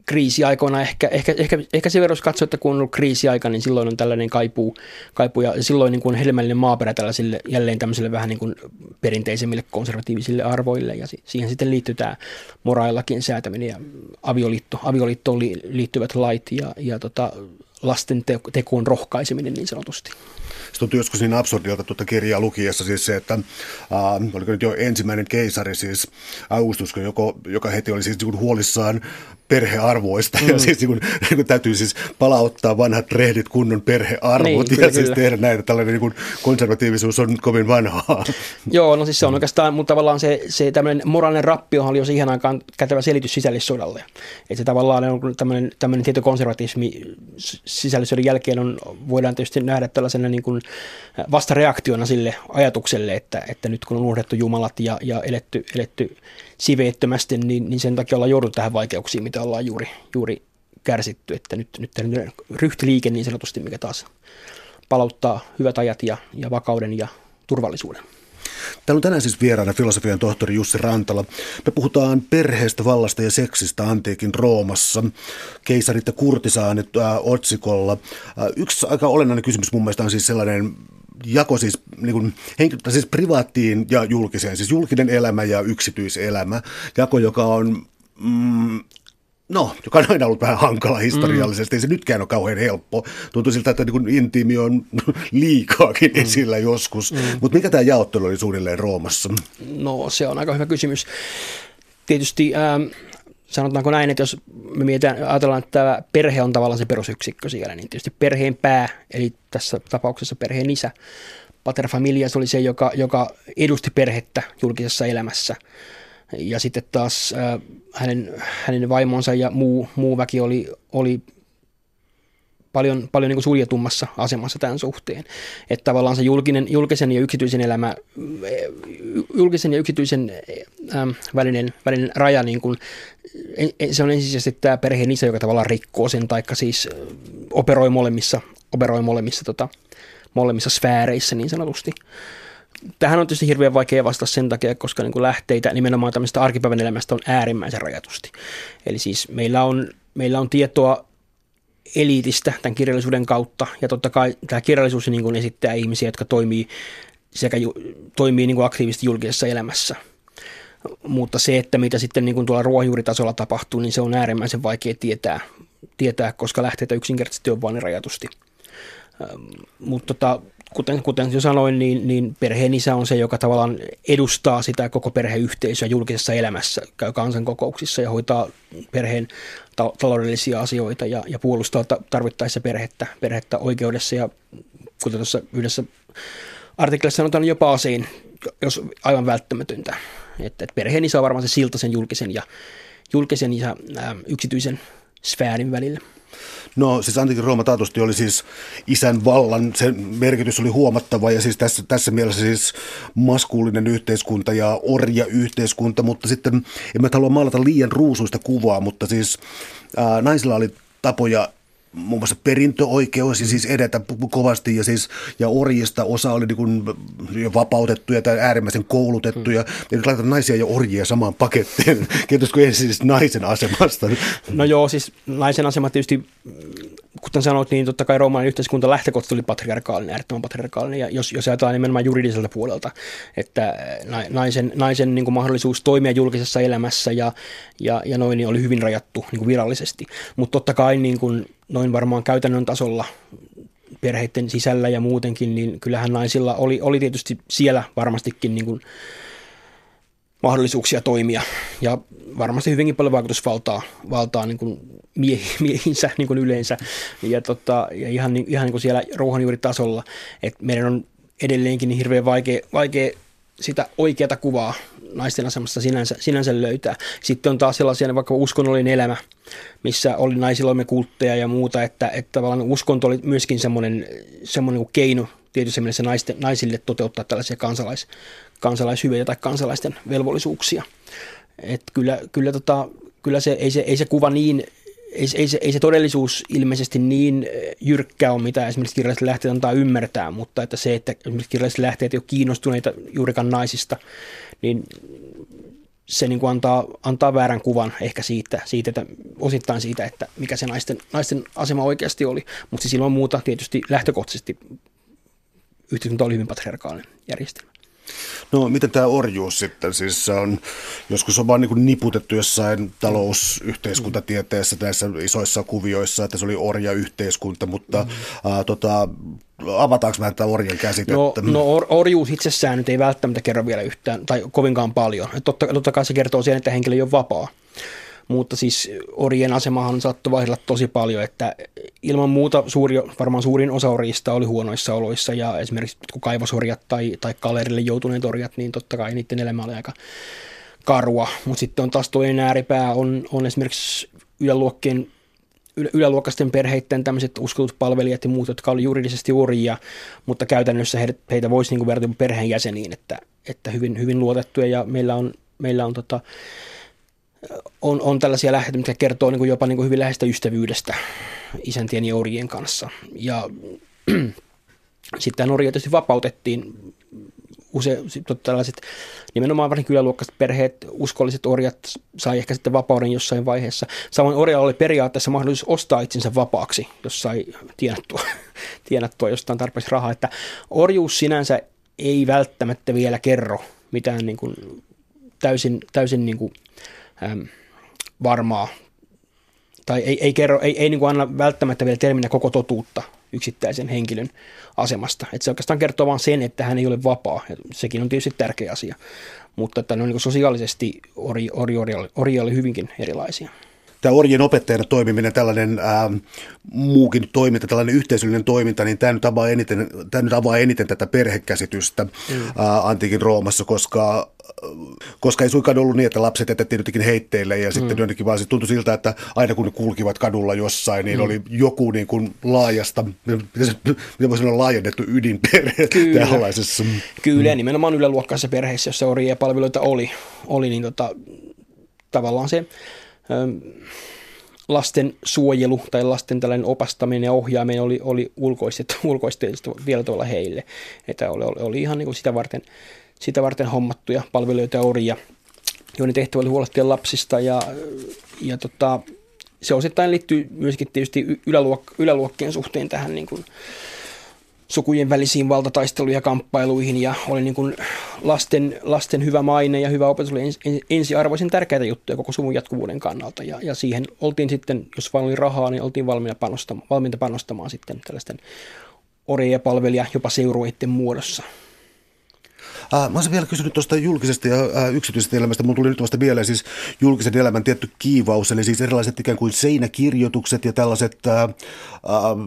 kriisiaikoina ehkä, ehkä, ehkä, ehkä se verran katsoo, että kun on ollut kriisiaika, niin silloin on tällainen kaipuu, kaipuu ja silloin niin kuin helmällinen maaperä tällaisille jälleen tämmöisille vähän niin kuin perinteisemmille konservatiivisille arvoille ja siihen sitten liittyy tämä moraalilakin säätäminen ja avioliitto, avioliittoon liittyvät lait ja, ja tota, lasten tekoon rohkaiseminen niin sanotusti. Se tuntui joskus niin absurdilta tuota kirjaa lukiessa siis se, että äh, oliko nyt jo ensimmäinen keisari siis Augustus, joka, joka heti oli siis niin huolissaan perhearvoista mm. ja siis niin kuin, niin kuin täytyy siis palauttaa vanhat rehdit kunnon perhearvot niin, ja kyllä, siis kyllä. tehdä näitä. Tällainen niin kuin konservatiivisuus on kovin vanhaa. Joo, no siis se on oikeastaan, mutta tavallaan se, se tämmöinen moraalinen rappio oli jo siihen aikaan kätevä selitys sisällissodalle. Että se tavallaan on tämmöinen, tämmöinen tietty konservatismi sisällissodan jälkeen on, voidaan tietysti nähdä tällaisena niin kuin vastareaktiona sille ajatukselle, että, että nyt kun on unohdettu jumalat ja, ja eletty, eletty siveettömästi, niin, niin sen takia ollaan jouduttu tähän vaikeuksiin, mitä ollaan juuri, juuri kärsitty. Että nyt, nyt ryhtiliike niin sanotusti, mikä taas palauttaa hyvät ajat ja, ja vakauden ja turvallisuuden. Täällä on tänään siis vieraana filosofian tohtori Jussi Rantala. Me puhutaan perheestä, vallasta ja seksistä antiikin Roomassa. Keisarit ja kurtisaanit äh, otsikolla. Äh, yksi aika olennainen kysymys mun mielestä on siis sellainen jako siis, niin kuin, henkilö, siis privaattiin ja julkiseen, siis julkinen elämä ja yksityiselämä. Jako, joka on mm, No, joka on aina ollut vähän hankala historiallisesti, mm. ei se nytkään ole kauhean helppo. Tuntuu siltä, että niin intiimi on liikaakin mm. esillä joskus. Mm. Mutta mikä tämä jaottelu oli suunnilleen Roomassa? No se on aika hyvä kysymys. Tietysti ähm, sanotaanko näin, että jos me mietitään, ajatellaan, että tämä perhe on tavallaan se perusyksikkö siellä, niin tietysti perheen pää, eli tässä tapauksessa perheen isä, pater familias oli se, joka, joka edusti perhettä julkisessa elämässä. Ja sitten taas äh, hänen, hänen vaimonsa ja muu, muu väki oli, oli paljon, paljon niin kuin suljetummassa asemassa tämän suhteen. Että tavallaan se julkinen, julkisen ja yksityisen elämä, julkisen ja yksityisen ähm, välinen, välinen raja, niin kuin, se on ensisijaisesti tämä perheen isä, joka tavallaan rikkoo sen, taikka siis operoi molemmissa, operoi molemmissa, tota, molemmissa sfääreissä niin sanotusti. Tähän on tietysti hirveän vaikea vastata sen takia, koska niin kuin lähteitä nimenomaan tämmöistä arkipäivän elämästä on äärimmäisen rajatusti. Eli siis meillä on, meillä on tietoa eliitistä tämän kirjallisuuden kautta. Ja totta kai tämä kirjallisuus niin kuin esittää ihmisiä, jotka toimii sekä ju, toimii niin kuin aktiivisesti julkisessa elämässä. Mutta se, että mitä sitten niin kuin tuolla ruohonjuuritasolla tapahtuu, niin se on äärimmäisen vaikea tietää, tietää koska lähteitä yksinkertaisesti on vain rajatusti. Mutta tota, kuten, kuten jo sanoin, niin, niin perheen isä on se, joka tavallaan edustaa sitä koko perheyhteisöä julkisessa elämässä, käy kansankokouksissa ja hoitaa perheen ta- taloudellisia asioita ja, ja puolustaa tarvittaessa perhettä, perhettä oikeudessa ja kuten tuossa yhdessä artikkelissa sanotaan jopa asein, jos aivan välttämätöntä. Että, että perheen isä on varmaan se silta sen julkisen ja, julkisen ja ää, yksityisen sfäärin välillä. No siis antiikin Rooma taatusti oli siis isän vallan, sen merkitys oli huomattava ja siis tässä, tässä mielessä siis maskuulinen yhteiskunta ja orja yhteiskunta, mutta sitten en mä halua maalata liian ruusuista kuvaa, mutta siis ää, naisilla oli tapoja muun muassa perintöoikeus ja siis edetä kovasti ja, siis, ja orjista osa oli niin kuin vapautettuja tai äärimmäisen koulutettuja. Hmm. Ja nyt laitetaan naisia ja orjia samaan pakettiin. Kiitos kun ensin siis naisen asemasta. No joo, siis naisen asema tietysti, kuten sanoit, niin totta kai roomalainen yhteiskunta lähtökohtaisesti oli patriarkaalinen, äärettömän patriarkaalinen. Ja jos, jos ajatellaan nimenomaan juridiselta puolelta, että naisen, naisen niin kuin mahdollisuus toimia julkisessa elämässä ja, ja, ja noin niin oli hyvin rajattu niin kuin virallisesti. Mutta totta kai niin kuin, noin varmaan käytännön tasolla perheiden sisällä ja muutenkin, niin kyllähän naisilla oli, oli tietysti siellä varmastikin niin kuin mahdollisuuksia toimia. Ja varmasti hyvinkin paljon vaikutusvaltaa valtaa niin kuin miehi, miehinsä niin kuin yleensä. Ja, tota, ja ihan, ihan niin kuin siellä ruohonjuuritasolla, että meidän on edelleenkin niin hirveän vaikea, vaikea sitä oikeata kuvaa naisten asemassa sinänsä, sinänsä löytää. Sitten on taas sellaisia vaikka uskonnollinen elämä, missä oli naisillamme kultteja ja muuta, että, että tavallaan uskonto oli myöskin semmoinen, semmoinen keino tietysti mielessä naisten, naisille toteuttaa tällaisia kansalais, kansalaishyviä tai kansalaisten velvollisuuksia. Et kyllä, kyllä, tota, kyllä se, ei, se, ei se kuva niin ei, ei, se, ei se todellisuus ilmeisesti niin jyrkkä ole, mitä esimerkiksi kirjalliset lähteet antaa ymmärtää, mutta että se, että esimerkiksi kirjalliset lähteet ei ole kiinnostuneita juurikaan naisista, niin se niin kuin antaa, antaa väärän kuvan ehkä siitä, siitä että osittain siitä, että mikä se naisten, naisten asema oikeasti oli. Mutta siis ilman muuta tietysti lähtökohtaisesti yhteiskunta oli hyvin patriarkaalinen järjestelmä. No miten tämä orjuus sitten? Siis se on, joskus on vaan niin niputettu jossain talousyhteiskuntatieteessä näissä isoissa kuvioissa, että se oli orja-yhteiskunta, mutta mm. äh, tota, avataanko vähän tätä orjan käsitettä? No, no or, orjuus itsessään nyt ei välttämättä kerro vielä yhtään tai kovinkaan paljon. Totta, totta kai se kertoo sen, että henkilö ei ole vapaa mutta siis orien asemahan saattoi vaihdella tosi paljon, että ilman muuta suuri, varmaan suurin osa orjista oli huonoissa oloissa. Ja esimerkiksi kun kaivosorjat tai, tai kalerille joutuneet orjat, niin totta kai niiden elämä oli aika karua, mutta sitten on taas toinen ääripää, on, on esimerkiksi yläluokkien yläluokkaisten perheiden tämmöiset uskotut palvelijat ja muut, jotka oli juridisesti orjia, mutta käytännössä heitä voisi niin verrata perheenjäseniin, että, että hyvin, hyvin luotettuja. Ja meillä on, meillä on tota, on, on tällaisia lähteitä, mitkä kertoo niin kuin jopa niin kuin hyvin läheistä ystävyydestä isäntien ja orjien kanssa. Ja sitten orjia tietysti vapautettiin use, tällaiset nimenomaan varsinkin kyläluokkaiset perheet, uskolliset orjat sai ehkä sitten vapauden jossain vaiheessa. Samoin orjalla oli periaatteessa mahdollisuus ostaa itsensä vapaaksi, jos sai tienattua, tienattua jostain tarpeeksi rahaa. Että orjuus sinänsä ei välttämättä vielä kerro mitään niin kuin täysin, täysin niin kuin äm, varmaa tai ei, ei, kerro, ei, ei niin kuin anna välttämättä vielä terminä koko totuutta yksittäisen henkilön asemasta. Että se oikeastaan kertoo vain sen, että hän ei ole vapaa. Ja sekin on tietysti tärkeä asia. Mutta että ne on niin sosiaalisesti ori, ori, ori, ori oli hyvinkin erilaisia tämä orjien opettajana toimiminen, tällainen ää, muukin toiminta, tällainen yhteisöllinen toiminta, niin tämä nyt avaa eniten, tämä nyt avaa eniten tätä perhekäsitystä mm. ää, antiikin Roomassa, koska koska ei suinkaan ollut niin, että lapset jätettiin jotenkin heitteille ja sitten mm. jotenkin vaan se tuntui siltä, että aina kun ne kulkivat kadulla jossain, niin mm. oli joku niin kuin laajasta, mitä voisi sanoa laajennettu ydinperhe Kyllä. tällaisessa. Kyllä, mm. nimenomaan yläluokkaisessa perheessä, jossa orjia palveluita oli, oli niin tota, tavallaan se lasten suojelu tai lasten tällainen opastaminen ja ohjaaminen oli, oli ulkoistettu, ulkoistettu vielä tuolla heille. Että oli, oli, oli ihan niin kuin sitä, varten, sitä varten hommattuja palveluita ja orjia, joiden tehtävä oli huolehtia lapsista ja, ja tota, se osittain liittyy myöskin tietysti yläluok- yläluokkien suhteen tähän niin kuin, sukujen välisiin valtataisteluihin ja kamppailuihin ja oli niin kuin lasten, lasten hyvä maine ja hyvä opetus oli ensiarvoisen tärkeitä juttuja koko suvun jatkuvuuden kannalta ja, ja siihen oltiin sitten, jos vain oli rahaa, niin oltiin valmiina panostamaan, valmiita panostamaan sitten tällaisten ja palvelija jopa seurueiden muodossa. Äh, mä olisin vielä kysynyt tuosta julkisesta ja yksityisestä elämästä. Mulla tuli nyt vasta mieleen siis julkisen elämän tietty kiivaus, eli siis erilaiset ikään kuin seinäkirjoitukset ja tällaiset, äh, äh,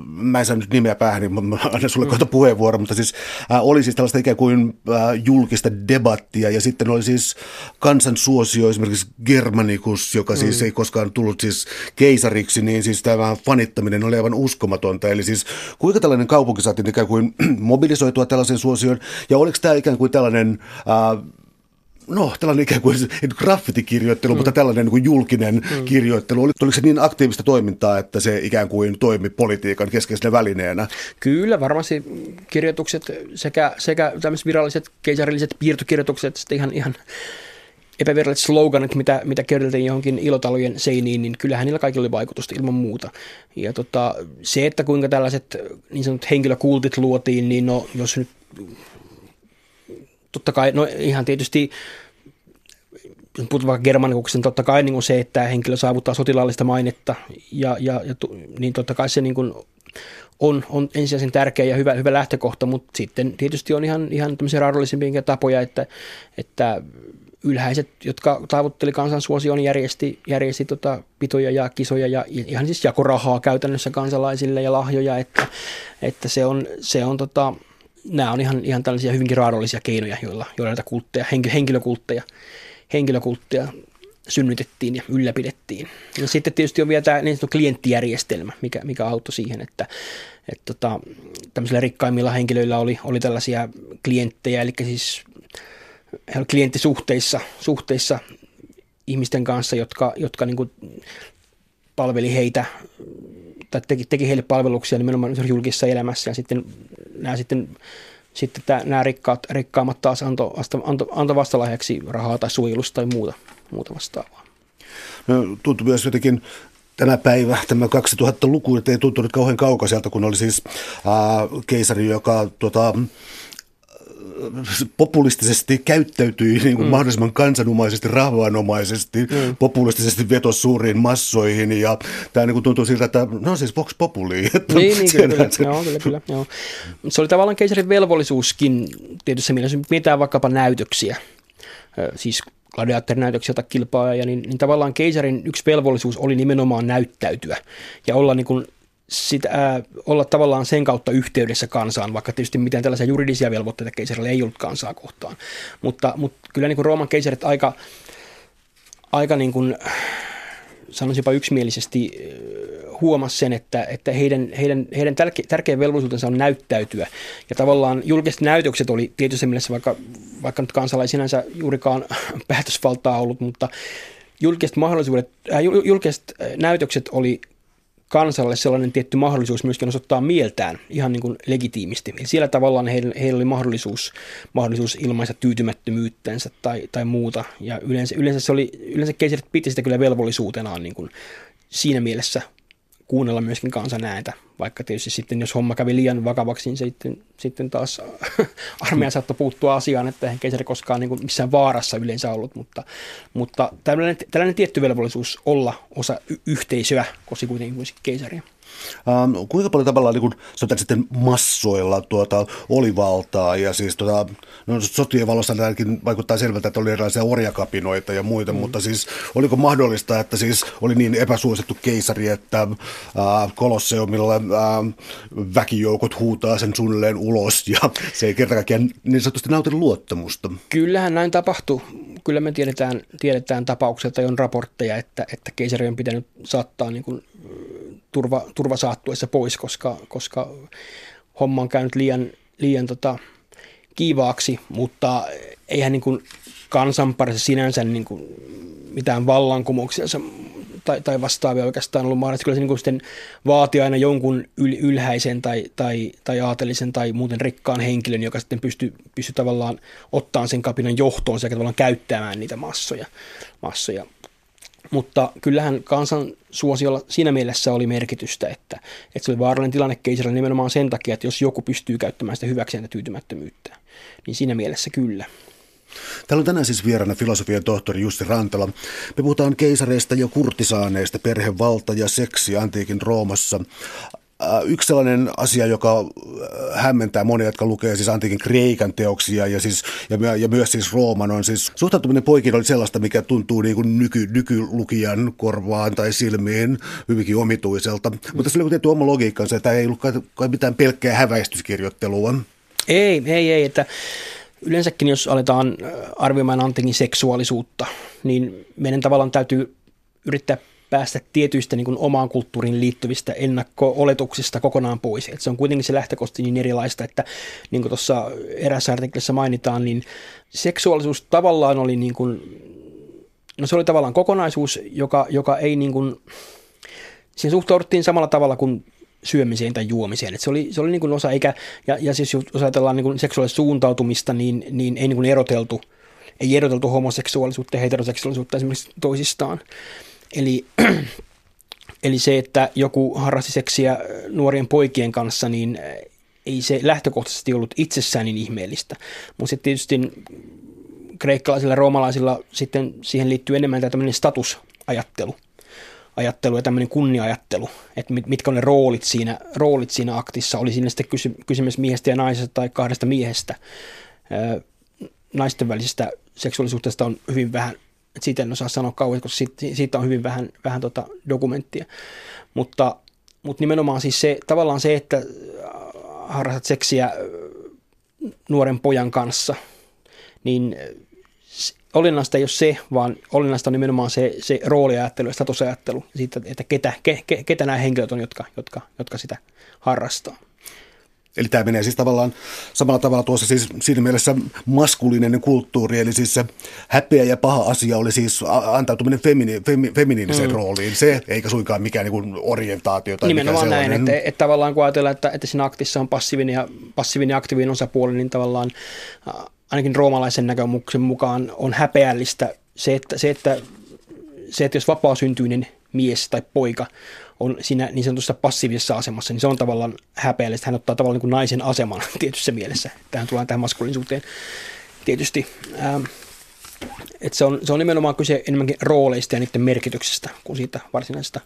mä en saa nyt nimeä päähän, niin mä annan sulle mm. kohta puheenvuoro, mutta siis äh, oli siis tällaista ikään kuin äh, julkista debattia ja sitten oli siis kansan suosio esimerkiksi Germanicus, joka siis mm. ei koskaan tullut siis keisariksi, niin siis tämä fanittaminen oli aivan uskomatonta. Eli siis kuinka tällainen kaupunki saatiin ikään kuin mobilisoitua tällaisen suosioon ja oliko tämä ikään kuin tällainen tällainen äh, no, tällainen ikään kuin graffitikirjoittelu, mm. mutta tällainen niin kuin julkinen mm. kirjoittelu. Oliko se niin aktiivista toimintaa, että se ikään kuin toimi politiikan keskeisenä välineenä? Kyllä, varmasti kirjoitukset sekä, sekä tämmöiset viralliset keisarilliset piirtokirjoitukset, sitten ihan, ihan epäviralliset sloganit, mitä, mitä kerrottiin johonkin ilotalojen seiniin, niin kyllähän niillä kaikilla oli vaikutusta ilman muuta. Ja tota, se, että kuinka tällaiset niin sanotut henkilökultit luotiin, niin no, jos nyt totta kai, no ihan tietysti puhutaan vaikka germanikuksen, totta kai niin kuin se, että henkilö saavuttaa sotilaallista mainetta, ja, ja, ja niin totta kai se niin kuin on, on ensisijaisen tärkeä ja hyvä, hyvä lähtökohta, mutta sitten tietysti on ihan, ihan tämmöisiä raadollisempia tapoja, että, että ylhäiset, jotka tavoitteli kansansuosion, järjesti, järjesti tota pitoja ja kisoja ja ihan siis jakorahaa käytännössä kansalaisille ja lahjoja, että, että se on, se on tota, nämä on ihan, ihan tällaisia hyvinkin raadollisia keinoja, joilla, joilla näitä kultteja, henkilökultteja, henkilökultteja synnytettiin ja ylläpidettiin. Ja sitten tietysti on vielä tämä niin sanottu klienttijärjestelmä, mikä, mikä auttoi siihen, että, että tota, tämmöisillä rikkaimmilla henkilöillä oli, oli tällaisia klienttejä, eli siis he olivat klienttisuhteissa suhteissa ihmisten kanssa, jotka, jotka niin kuin palveli heitä tai teki, teki heille palveluksia nimenomaan julkisessa elämässä ja sitten nämä sitten sitten tämä, nämä rikkaat, rikkaammat taas antoi anto, anto vastalahjaksi rahaa tai suojelusta tai muuta, muuta vastaavaa. No, tuntuu myös jotenkin tänä päivä, tämä 2000-luku, ei tuntunut kauhean kaukaiselta, kun oli siis ää, keisari, joka tuota, populistisesti käyttäytyi niin kuin mm. mahdollisimman kansanomaisesti, rahvaanomaisesti, mm. populistisesti vetos suuriin massoihin ja tämä niin kuin tuntuu siltä, että no siis vox populi. Että niin, niin kyllä, kyllä. Joo, kyllä, kyllä joo. Se oli tavallaan keisarin velvollisuuskin tietysti mielessä, mitä vaikkapa näytöksiä, siis gladiaattorinäytöksiä tai kilpaa, niin, niin tavallaan keisarin yksi velvollisuus oli nimenomaan näyttäytyä ja olla niin kuin sitä, ää, olla tavallaan sen kautta yhteydessä kansaan, vaikka tietysti mitään tällaisia juridisia velvoitteita keisarilla ei ollut kansaa kohtaan. Mutta, mutta kyllä niin kuin Rooman keisarit aika, aika niin kuin, sanoisin jopa yksimielisesti huomasi sen, että, että heidän, heidän, heidän tärkeä velvollisuutensa on näyttäytyä. Ja tavallaan julkiset näytökset oli tietysti mielessä, vaikka, vaikka nyt kansalaisinänsä juurikaan päätösvaltaa ollut, mutta julkiset mahdollisuudet, äh, julkiset näytökset oli kansalle sellainen tietty mahdollisuus myöskin osoittaa mieltään ihan niin kuin legitiimisti. Eli siellä tavallaan heillä, heillä oli mahdollisuus, mahdollisuus ilmaista tyytymättömyyttensä tai, tai muuta. Ja yleensä, yleensä, se oli, yleensä keisarit piti sitä kyllä velvollisuutenaan niin kuin siinä mielessä kuunnella myöskin kansan ääntä, vaikka tietysti sitten jos homma kävi liian vakavaksi, niin sitten, sitten taas armeija saattoi puuttua asiaan, että eihän keisari koskaan niin kuin missään vaarassa yleensä ollut, mutta, mutta tällainen, tällainen tietty velvollisuus olla osa y- yhteisöä kosi kuitenkin kuin keisaria. Ähm, kuinka paljon tavallaan niin kun, sanotaan, sitten massoilla tuota, oli valtaa ja siis tuota, no, sotien valossa ainakin vaikuttaa selvältä, että oli erilaisia orjakapinoita ja muita, mm. mutta siis oliko mahdollista, että siis oli niin epäsuosittu keisari, että äh, Kolosseumilla äh, väkijoukot huutaa sen suunnilleen ulos ja se ei kerta kaikkiaan niin sanotusti nauti luottamusta? Kyllähän näin tapahtui. Kyllä me tiedetään, tiedetään tapaukselta, on raportteja, että, että keisari on pitänyt saattaa niin kuin turva, turvasaattuessa pois, koska, koska homma on käynyt liian, liian tota, kiivaaksi, mutta eihän niin kuin kansanparissa sinänsä niin kuin mitään vallankumouksia tai, tai vastaavia oikeastaan ollut mahdollista. Kyllä se niin kuin vaatii aina jonkun yl, ylhäisen tai, tai, tai aatelisen tai muuten rikkaan henkilön, joka sitten pystyy, pystyy tavallaan ottamaan sen kapinan johtoon sekä tavallaan käyttämään niitä massoja. massoja. Mutta kyllähän kansan suosiolla siinä mielessä oli merkitystä, että, että se oli vaarallinen tilanne keisarille nimenomaan sen takia, että jos joku pystyy käyttämään sitä hyväksi ja tyytymättömyyttä, niin siinä mielessä kyllä. Täällä on tänään siis vieraana filosofian tohtori Jussi Rantala. Me puhutaan keisareista ja kurtisaaneista, perhevalta ja seksi antiikin Roomassa. Äh, yksi sellainen asia, joka äh, hämmentää monia, jotka lukee siis antiikin Kreikan teoksia ja, siis, ja, ja myös siis Rooman on siis suhtautuminen poikiin oli sellaista, mikä tuntuu niin kuin nyky, nykylukijan korvaan tai silmiin hyvinkin omituiselta. Mm. Mutta se oli tietty oma logiikkansa, että ei ollut kai mitään pelkkää häväistyskirjoittelua. Ei, ei, ei. Että yleensäkin jos aletaan äh, arvioimaan antiikin seksuaalisuutta, niin meidän tavallaan täytyy yrittää päästä tietyistä niin kuin omaan kulttuuriin liittyvistä ennakko-oletuksista kokonaan pois. Et se on kuitenkin se lähtökohti niin erilaista, että niin kuin tuossa erässä artikkelissa mainitaan, niin seksuaalisuus tavallaan oli niin kuin, no se oli tavallaan kokonaisuus, joka, joka ei niin kuin, siihen suhtauduttiin samalla tavalla kuin syömiseen tai juomiseen. Et se oli, se oli niin kuin osa, eikä, ja, ja siis jos ajatellaan niin seksuaalista suuntautumista, niin, niin ei niin kuin eroteltu, ei eroteltu homoseksuaalisuutta ja heteroseksuaalisuutta esimerkiksi toisistaan. Eli, eli se, että joku harrasti seksiä nuorien poikien kanssa, niin ei se lähtökohtaisesti ollut itsessään niin ihmeellistä. Mutta sitten tietysti kreikkalaisilla ja roomalaisilla sitten siihen liittyy enemmän tämä tämmöinen statusajattelu ajattelu ja tämmöinen kunniaajattelu, että mitkä on ne roolit siinä, roolit siinä aktissa, oli siinä sitten kysy, kysymys miehestä ja naisesta tai kahdesta miehestä. Naisten välisestä seksuaalisuudesta on hyvin vähän siitä en osaa sanoa kauan, koska siitä, on hyvin vähän, vähän tota dokumenttia. Mutta, mutta nimenomaan siis se, tavallaan se, että harrastat seksiä nuoren pojan kanssa, niin olennaista ei ole se, vaan olennaista on nimenomaan se, se rooliajattelu ja statusajattelu siitä, että ketä, ke, ke, ketä nämä henkilöt on, jotka, jotka, jotka sitä harrastaa. Eli tämä menee siis tavallaan samalla tavalla tuossa siis siinä mielessä maskuliininen kulttuuri, eli siis se häpeä ja paha asia oli siis antautuminen femini, femi, feminiiniseen mm. rooliin, se eikä suinkaan mikään niin orientaatio tai Nimenomaan näin, että, että, tavallaan kun ajatellaan, että, että siinä aktissa on passiivinen ja, passiivinen ja aktiivinen osapuoli, niin tavallaan ainakin roomalaisen näkömuksen mukaan on häpeällistä se, että, se, että, se, että jos vapaasyntyinen mies tai poika on siinä niin sanotussa passiivisessa asemassa, niin se on tavallaan häpeällistä. Hän ottaa tavallaan niin kuin naisen aseman tietyssä mielessä. Tähän tullaan tähän maskuliinisuuteen tietysti. Ähm, että se, on, se on nimenomaan kyse enemmänkin rooleista ja niiden merkityksestä kuin siitä varsinaisesta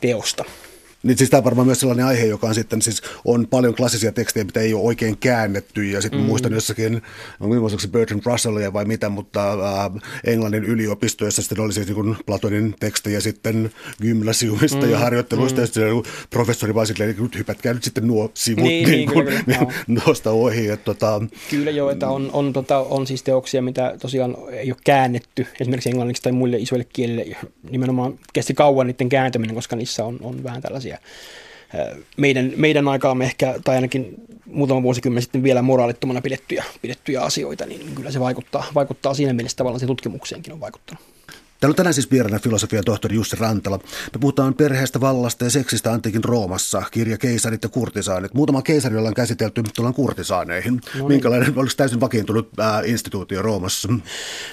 teosta. Niin siis tämä on varmaan myös sellainen aihe, joka on sitten siis on paljon klassisia tekstejä, mitä ei ole oikein käännetty. Ja sitten mm. muistan jossakin, onko se Bertrand Russellia vai mitä, mutta äh, Englannin yliopisto, jossa sitten oli siis niin Platonin tekstejä sitten gymnasiumista mm. ja harjoitteluista. Mm. Ja sitten professori vaan silleen, että nyt hypätkää nyt sitten nuo sivut niin, niin, niin kuin, kyllä, kyllä. tuosta ohi. Että, tota, kyllä joo, että on, on, tota, on siis teoksia, mitä tosiaan ei ole käännetty esimerkiksi englanniksi tai muille isoille kielille. Nimenomaan kesti kauan niiden kääntäminen, koska niissä on, on vähän tällaisia meidän, meidän aikaamme ehkä, tai ainakin muutama vuosikymmen sitten vielä moraalittomana pidettyjä, pidettyjä asioita, niin kyllä se vaikuttaa, vaikuttaa siinä mielessä tavallaan se tutkimukseenkin on vaikuttanut. Täällä on tänään siis vieraana filosofian tohtori Jussi Rantala. Me puhutaan perheestä, vallasta ja seksistä antiikin Roomassa, kirja Keisarit ja kurtisaanit. Muutama keisari on käsitelty tullaan kurtisaaneihin. No niin. Minkälainen olisi täysin vakiintunut ää, instituutio Roomassa?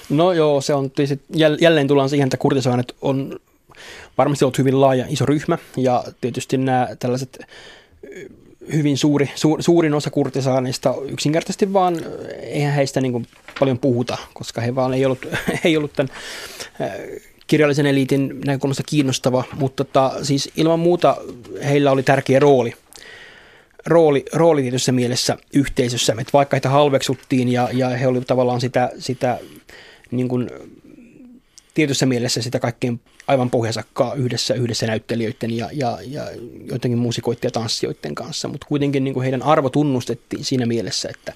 No joo, se on jälleen tullaan siihen, että kurtisaanit on varmasti ollut hyvin laaja iso ryhmä ja tietysti nämä tällaiset hyvin suuri, su, suurin osa kurtisaaneista yksinkertaisesti vaan, eihän heistä niin kuin paljon puhuta, koska he vaan ei ollut, ei ollut tämän kirjallisen eliitin näkökulmasta kiinnostava, mutta tota, siis ilman muuta heillä oli tärkeä rooli. Rooli, rooli tietyssä mielessä yhteisössä, että vaikka heitä halveksuttiin ja, ja he olivat tavallaan sitä, sitä niin kuin, tietyssä mielessä sitä kaikkein aivan pohjasakkaa yhdessä, yhdessä näyttelijöiden ja, ja, ja joidenkin muusikoiden ja tanssijoiden kanssa, mutta kuitenkin niin kuin heidän arvo tunnustettiin siinä mielessä, että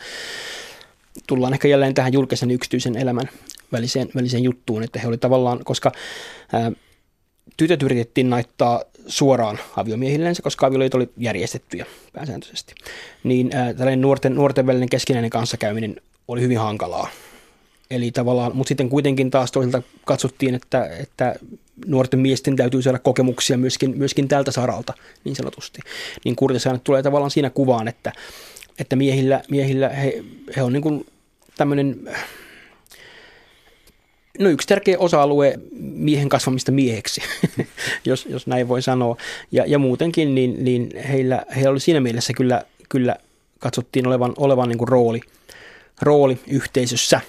tullaan ehkä jälleen tähän julkisen yksityisen elämän väliseen, väliseen juttuun, että he oli tavallaan, koska ää, tytöt yritettiin naittaa suoraan aviomiehillensä, koska avioliit oli järjestettyjä pääsääntöisesti, niin ää, tällainen nuorten, nuorten välinen keskinäinen kanssakäyminen oli hyvin hankalaa. Eli tavallaan, mutta sitten kuitenkin taas toisaalta katsottiin, että, että nuorten miesten täytyy saada kokemuksia myöskin, myöskin tältä saralta niin sanotusti. Niin kurtisäännöt tulee tavallaan siinä kuvaan, että, että miehillä, miehillä he, he on niin kuin tämmöinen no yksi tärkeä osa-alue miehen kasvamista mieheksi, jos, jos näin voi sanoa. Ja, ja muutenkin, niin, niin heillä, heillä oli siinä mielessä kyllä, kyllä katsottiin olevan, olevan niin kuin rooli, rooli yhteisössä.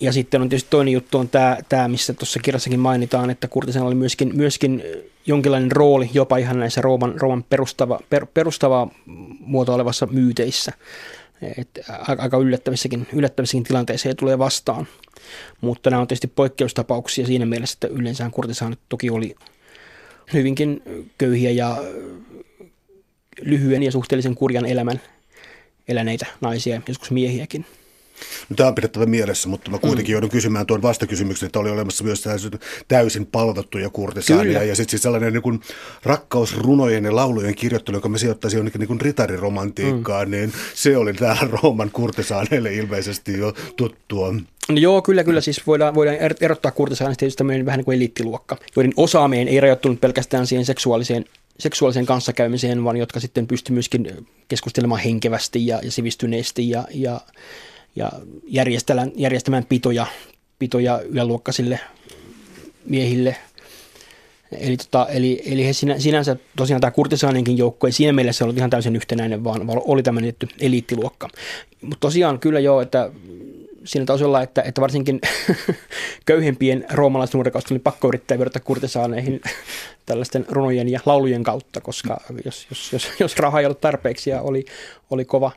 Ja sitten on tietysti toinen juttu on tämä, tämä missä tuossa kirjassakin mainitaan, että Kurtisen oli myöskin, myöskin jonkinlainen rooli jopa ihan näissä Rooman, Rooman perustava, per, perustavaa muoto olevassa myyteissä. Et aika yllättävissäkin, yllättävissäkin tilanteissa ei tulee vastaan. Mutta nämä on tietysti poikkeustapauksia siinä mielessä, että yleensä kurtisaanit toki oli hyvinkin köyhiä ja lyhyen ja suhteellisen kurjan elämän eläneitä naisia, joskus miehiäkin. No, tämä on pidettävä mielessä, mutta mä kuitenkin mm. joudun kysymään tuon vastakysymyksen, että oli olemassa myös täysin palvottuja kurtisaania. Ja sitten siis sellainen niin kuin rakkausrunojen ja laulujen kirjoittelu, joka me sijoittaisi jonnekin niin kuin ritariromantiikkaan, mm. niin se oli täällä Rooman kurtisaaneille ilmeisesti jo tuttua. No joo, kyllä, kyllä. Siis voidaan, voidaan er-, erottaa kurtisaanista tietysti tämmöinen vähän niin kuin eliittiluokka, joiden osaaminen ei rajoittunut pelkästään siihen seksuaaliseen seksuaaliseen kanssakäymiseen, vaan jotka sitten pysty myöskin keskustelemaan henkevästi ja, ja sivistyneesti ja, ja ja järjestämään, järjestämään pitoja, pitoja yläluokkaisille miehille. Eli, tota, eli, eli he sinä, sinänsä tosiaan tämä kurtisaaninkin joukko ei siinä mielessä ollut ihan täysin yhtenäinen, vaan, vaan oli tämmöinen eliittiluokka. Mutta tosiaan kyllä joo, että siinä taisi olla, että, että varsinkin köyhempien roomalaisten nuorikausta oli pakko yrittää verrata kurtisaaneihin tällaisten runojen ja laulujen kautta, koska jos, jos, jos, jos raha ei ollut tarpeeksi ja oli, oli kova,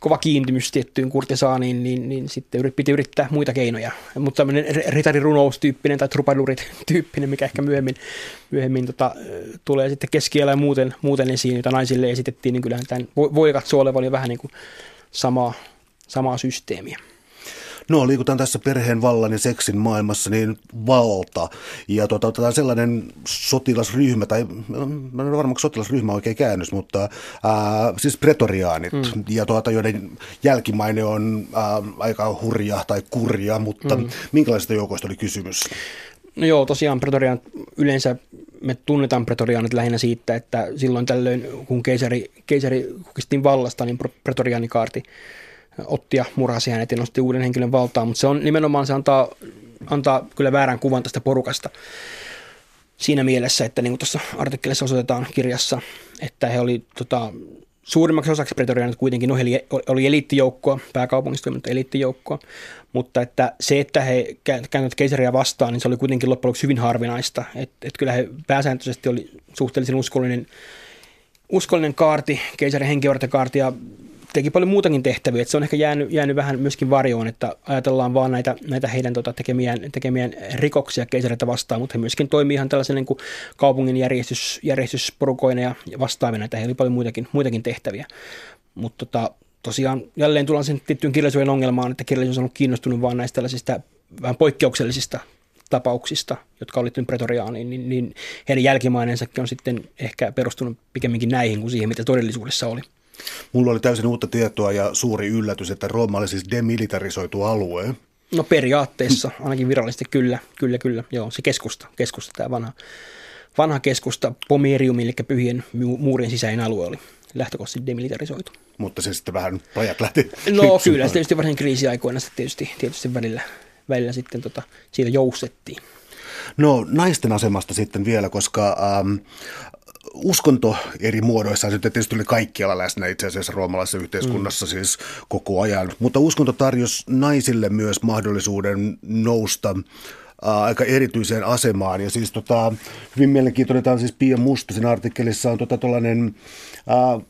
kova kiintymys tiettyyn kurtisaaniin, niin, niin sitten piti yrittää muita keinoja. Mutta tämmöinen ritarirunoustyyppinen tai trupadurit-tyyppinen, mikä ehkä myöhemmin, myöhemmin tota, tulee sitten keskiellä ja muuten, muuten esiin, jota naisille esitettiin, niin kyllähän tämän voi, voi katsoa olevan vähän niin kuin samaa, samaa systeemiä. No liikutaan tässä perheen vallan ja seksin maailmassa, niin valta. Ja tuota, otetaan sellainen sotilasryhmä, tai mä en ole varma, sotilasryhmä oikein käännös, mutta ää, siis pretoriaanit, mm. ja tuota, joiden jälkimaine on ää, aika hurja tai kurja, mutta mm. minkälaisista joukoista oli kysymys? No joo, tosiaan pretoriaan yleensä me tunnetaan pretoriaanit lähinnä siitä, että silloin tällöin, kun keisari, keisari kukistiin vallasta, niin pretoriaanikaarti otti ja murhasi hänet ja nosti uuden henkilön valtaan, mutta se on nimenomaan, se antaa, antaa kyllä väärän kuvan tästä porukasta siinä mielessä, että niin kuin tuossa artikkelissa osoitetaan kirjassa, että he oli tota, suurimmaksi osaksi pretoriaanit kuitenkin oli, oli eliittijoukkoa, pääkaupungista toiminut eliittijoukkoa, mutta että se, että he kääntyivät keisaria vastaan, niin se oli kuitenkin loppujen lopuksi hyvin harvinaista. Että et kyllä he pääsääntöisesti oli suhteellisen uskollinen, uskollinen kaarti, keisarin henkivartakaarti ja teki paljon muutakin tehtäviä, että se on ehkä jäänyt, jäänyt vähän myöskin varjoon, että ajatellaan vaan näitä, näitä heidän tota, tekemiään, tekemiään rikoksia keisareita vastaan, mutta he myöskin toimii ihan tällaisen niin kuin kaupungin järjestys, järjestysporukoina ja vastaavina, että heillä oli paljon muitakin, muitakin tehtäviä. Mutta tota, tosiaan jälleen tullaan sen tiettyyn kirjallisuuden ongelmaan, että kirjallisuus on ollut kiinnostunut vaan näistä tällaisista vähän poikkeuksellisista tapauksista, jotka olivat pretoriaaniin, niin, niin heidän jälkimainensakin on sitten ehkä perustunut pikemminkin näihin kuin siihen, mitä todellisuudessa oli. Mulla oli täysin uutta tietoa ja suuri yllätys, että Rooma oli siis demilitarisoitu alue. No periaatteessa, ainakin virallisesti kyllä, kyllä, kyllä. Joo, se keskusta, keskusta tämä vanha, vanha keskusta, Pomerium, eli pyhien muurien sisäinen alue oli lähtökohtaisesti demilitarisoitu. Mutta se sitten vähän rajat lähti. No kyllä, se tietysti varsin kriisiaikoina sitten tietysti, tietysti välillä, välillä sitten tota, siitä joustettiin. No naisten asemasta sitten vielä, koska ähm, uskonto eri muodoissa, se tietysti oli kaikkialla läsnä itse asiassa roomalaisessa yhteiskunnassa mm. siis koko ajan, mutta uskonto tarjosi naisille myös mahdollisuuden nousta aika erityiseen asemaan. Ja siis tota, hyvin mielenkiintoinen, tämä on siis Pia Mustasin artikkelissa on tota tollainen, ää,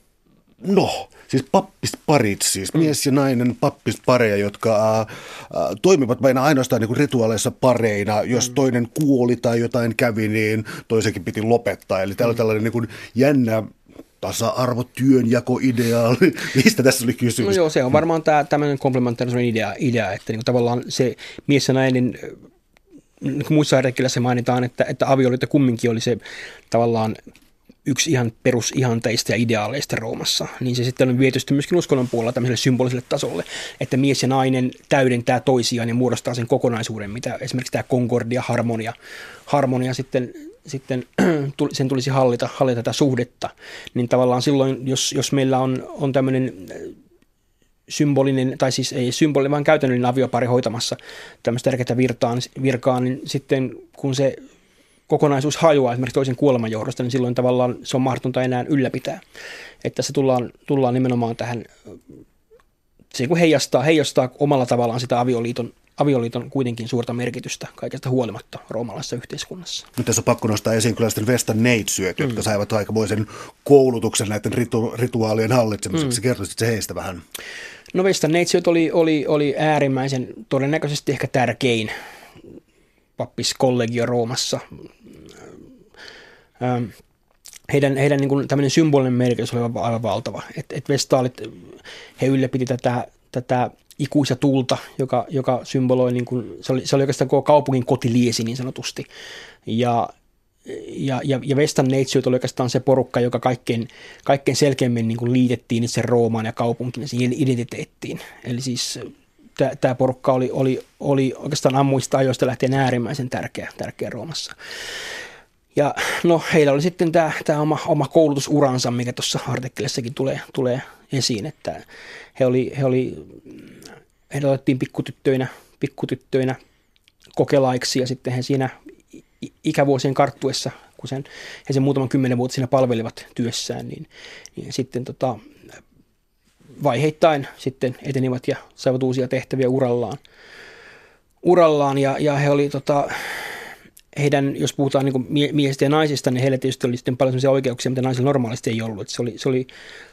no, siis pappisparit, siis mm. mies ja nainen pappispareja, jotka ää, toimivat vain ainoastaan niin kuin rituaaleissa pareina. Jos mm. toinen kuoli tai jotain kävi, niin toisenkin piti lopettaa. Eli täällä on mm. tällainen niin kuin jännä tasa-arvo, työnjakoideaali. Mistä tässä oli kysymys? No joo, se on varmaan tämä tämmöinen komplementaarisuuden idea, idea, että niin tavallaan se mies ja nainen niin muissa artikkeissa mainitaan, että, että avioliitto kumminkin oli se tavallaan yksi ihan perusihanteista ja ideaaleista Roomassa, niin se sitten on viety myöskin uskonnon puolella tämmöiselle symboliselle tasolle, että mies ja nainen täydentää toisiaan ja muodostaa sen kokonaisuuden, mitä esimerkiksi tämä konkordia, harmonia, harmonia sitten, sitten sen tulisi hallita, hallita tätä suhdetta, niin tavallaan silloin, jos, jos meillä on, on tämmöinen symbolinen, tai siis ei symbolinen, vaan käytännöllinen aviopari hoitamassa tämmöistä tärkeää virtaa, virkaa, niin sitten kun se kokonaisuus hajoaa esimerkiksi toisen kuoleman johdosta, niin silloin tavallaan se on mahdotonta enää ylläpitää. Että se tullaan, tullaan nimenomaan tähän, se kun heijastaa, heijastaa omalla tavallaan sitä avioliiton, avioliiton kuitenkin suurta merkitystä kaikesta huolimatta roomalaisessa yhteiskunnassa. Nyt tässä on pakko nostaa esiin kyllä sitten Vestan neitsyöt, jotka mm. saivat aikamoisen koulutuksen näiden ritu, rituaalien hallitsemiseksi. Mm. Kertoisitko se heistä vähän? No Vestan neitsyöt oli, oli, oli äärimmäisen todennäköisesti ehkä tärkein pappiskollegio Roomassa. Heidän, heidän niin kuin tämmöinen symbolinen merkitys oli aivan valtava. Et, et vestaalit, he ylläpiti tätä, tätä ikuisa tulta, joka, joka symboloi, niin kuin, se, oli, se oli oikeastaan koko kaupungin kotiliesi niin sanotusti. Ja, ja, ja, ja Vestan neitsyöt oli oikeastaan se porukka, joka kaikkein, kaikkein selkeämmin niin kuin liitettiin itse Roomaan ja kaupunkiin siihen identiteettiin. Eli siis tämä porukka oli, oli, oli oikeastaan ammuista ajoista lähtien äärimmäisen tärkeä, tärkeä Roomassa. Ja no heillä oli sitten tämä, tämä oma, oma koulutusuransa, mikä tuossa artikkelissakin tulee, tulee esiin, että he oli, he oli, heidät otettiin pikkutyttöinä, pikkutyttöinä kokelaiksi ja sitten he siinä ikävuosien karttuessa, kun sen, he sen muutaman kymmenen vuotta siinä palvelivat työssään, niin, niin sitten tota, vaiheittain sitten etenivät ja saivat uusia tehtäviä urallaan. urallaan ja, ja he oli tota, heidän, jos puhutaan niin miehistä ja naisista, niin heillä tietysti oli sitten paljon sellaisia oikeuksia, mitä naisilla normaalisti ei ollut. se, oli, se, oli,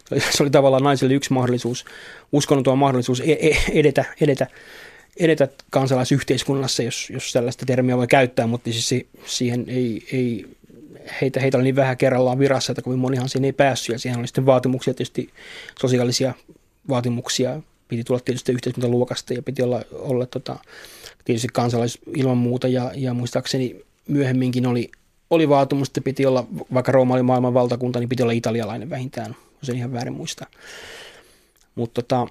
se, oli, se oli tavallaan naisille yksi mahdollisuus, uskonnoton mahdollisuus e, e, edetä, edetä, edetä kansalaisyhteiskunnassa, jos, jos tällaista termiä voi käyttää, mutta siis siihen ei, ei heitä, heitä oli niin vähän kerrallaan virassa, että kovin monihan siihen ei päässyt ja siihen oli sitten vaatimuksia, tietysti sosiaalisia vaatimuksia, piti tulla tietysti yhteiskuntaluokasta ja piti olla, olla tota, tietysti kansalais ilman muuta ja, ja muistaakseni myöhemminkin oli, oli vaatimus, että piti olla, vaikka Rooma oli maailman valtakunta, niin piti olla italialainen vähintään, jos en ihan väärin muista. Mutta tota,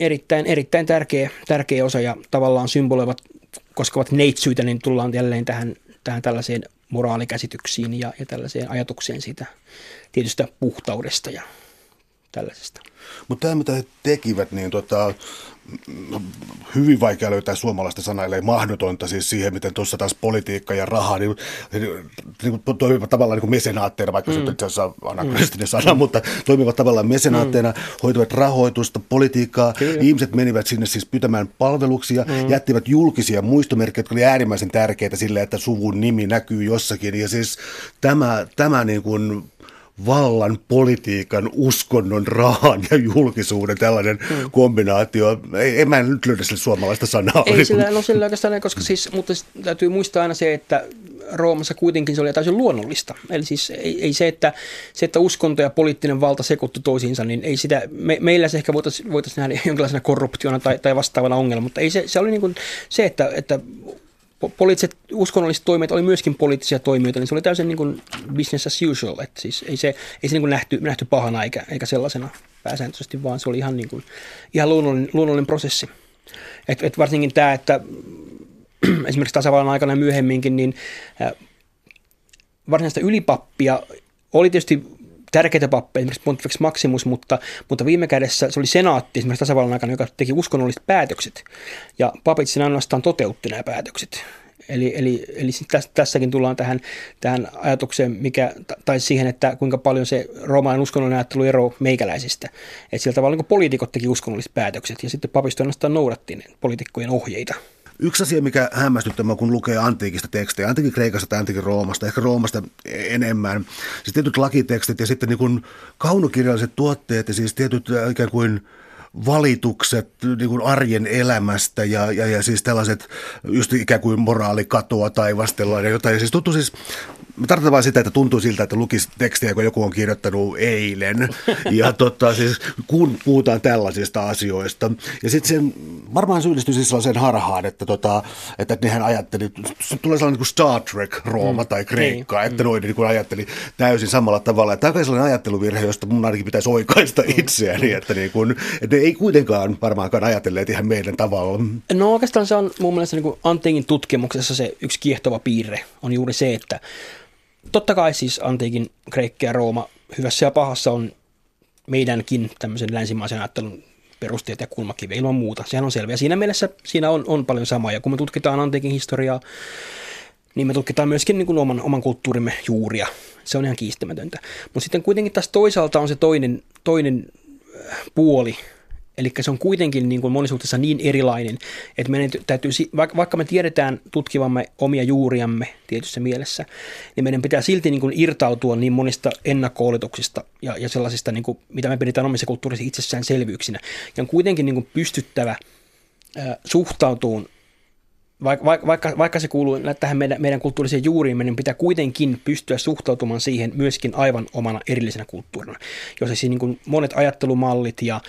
erittäin, erittäin tärkeä, tärkeä osa ja tavallaan symboloivat, koskevat neitsyitä, niin tullaan jälleen tähän, tähän tällaiseen moraalikäsityksiin ja, ja tällaiseen ajatukseen siitä tietystä puhtaudesta ja tällaisesta. Mutta tämä, mitä he tekivät, niin tota, hyvin vaikea löytää suomalaista sanaa, ellei mahdotonta siis siihen, miten tuossa taas politiikka ja raha niin, niin toimivat tavallaan niin mesenaatteina, vaikka mm. se itse asiassa anakristinen sana, mm. mutta toimivat tavallaan mesenaatteina, mm. hoituvat rahoitusta, politiikkaa. Kyllä. Ihmiset menivät sinne siis pyytämään palveluksia, mm. jättivät julkisia muistomerkkejä, jotka oli äärimmäisen tärkeitä sille, että suvun nimi näkyy jossakin. Ja siis tämä, tämä niin kuin vallan, politiikan, uskonnon, rahan ja julkisuuden tällainen hmm. kombinaatio. Ei, en mä nyt löydä sille suomalaista sanaa. Ei sillä, no sillä oikeastaan, koska siis, mutta täytyy muistaa aina se, että Roomassa kuitenkin se oli täysin luonnollista. Eli siis ei, ei se, että, se, että uskonto ja poliittinen valta sekoittu toisiinsa, niin ei sitä, me, meillä se ehkä voitaisiin voitais nähdä jonkinlaisena korruptiona tai, tai vastaavana ongelma, mutta ei se, se oli niin kuin se, että, että poliittiset uskonnolliset toimijat oli myöskin poliittisia toimijoita, niin se oli täysin niin kuin business as usual. Että siis ei se, ei se niin kuin nähty, nähty pahana eikä, eikä sellaisena pääsääntöisesti, vaan se oli ihan, niin kuin, ihan luonnollinen, luonnollinen prosessi. Et, et varsinkin tämä, että esimerkiksi tasavallan aikana myöhemminkin, niin varsinaista ylipappia oli tietysti tärkeitä pappeja, esimerkiksi Pontifex Maximus, mutta, mutta viime kädessä se oli senaatti esimerkiksi tasavallan aikana, joka teki uskonnolliset päätökset. Ja papit sen ainoastaan toteutti nämä päätökset. Eli, eli, eli tässäkin tullaan tähän, tähän ajatukseen, mikä, tai siihen, että kuinka paljon se roomalainen uskonnon ajattelu eroaa meikäläisistä. Että sillä tavalla niin poliitikot teki uskonnolliset päätökset ja sitten papisto ainoastaan noudatti poliitikkojen ohjeita. Yksi asia, mikä hämmästyttää, kun lukee antiikista tekstejä, antiikin Kreikasta tai antiikin Roomasta, ehkä Roomasta enemmän, siis tietyt lakitekstit ja sitten niin kuin kaunokirjalliset tuotteet ja siis tietyt äh, ikään kuin valitukset niin kuin arjen elämästä ja, ja, ja siis tällaiset just ikään kuin moraalikatoa taivastellaan ja jotain. Ja siis tuntuu siis Mä tarkoitan vain sitä, että tuntuu siltä, että lukisi tekstiä, kun joku on kirjoittanut eilen. Ja tota, siis, kun puhutaan tällaisista asioista. Ja sitten sen varmaan syyllistyi siis sellaiseen harhaan, että, tota, että nehän ajatteli, tulee sellainen niin Star Trek, Rooma mm. tai Kreikka, niin. että mm. noin niin kuin ajatteli täysin samalla tavalla. Tämä on sellainen ajatteluvirhe, josta mun ainakin pitäisi oikaista mm. itseäni, että, niin kuin, että ne ei kuitenkaan varmaankaan ajatelleet ihan meidän tavalla. No oikeastaan se on mun mielestä niin kuin Antingin tutkimuksessa se yksi kiehtova piirre on juuri se, että totta kai siis antiikin Kreikki ja Rooma hyvässä ja pahassa on meidänkin tämmöisen länsimaisen ajattelun perusteet ja kulmakivi ilman muuta. Sehän on selviä. Siinä mielessä siinä on, on paljon samaa. Ja kun me tutkitaan antiikin historiaa, niin me tutkitaan myöskin niin kuin oman, oman kulttuurimme juuria. Se on ihan kiistämätöntä. Mutta sitten kuitenkin taas toisaalta on se toinen, toinen äh, puoli, Eli se on kuitenkin niin kuin monisuhteessa niin erilainen, että meidän täytyy, vaikka me tiedetään tutkivamme omia juuriamme tietyssä mielessä, niin meidän pitää silti niin kuin irtautua niin monista ennakko ja, ja sellaisista, niin kuin, mitä me pidetään omissa kulttuurissa itsessään selvyyksinä. Ja on kuitenkin niin kuin pystyttävä suhtautumaan vaikka, vaikka, vaikka se kuuluu tähän meidän, meidän kulttuuriseen juuriin, niin pitää kuitenkin pystyä suhtautumaan siihen myöskin aivan omana erillisenä kulttuurina. Jos siis niin kuin monet ajattelumallit ja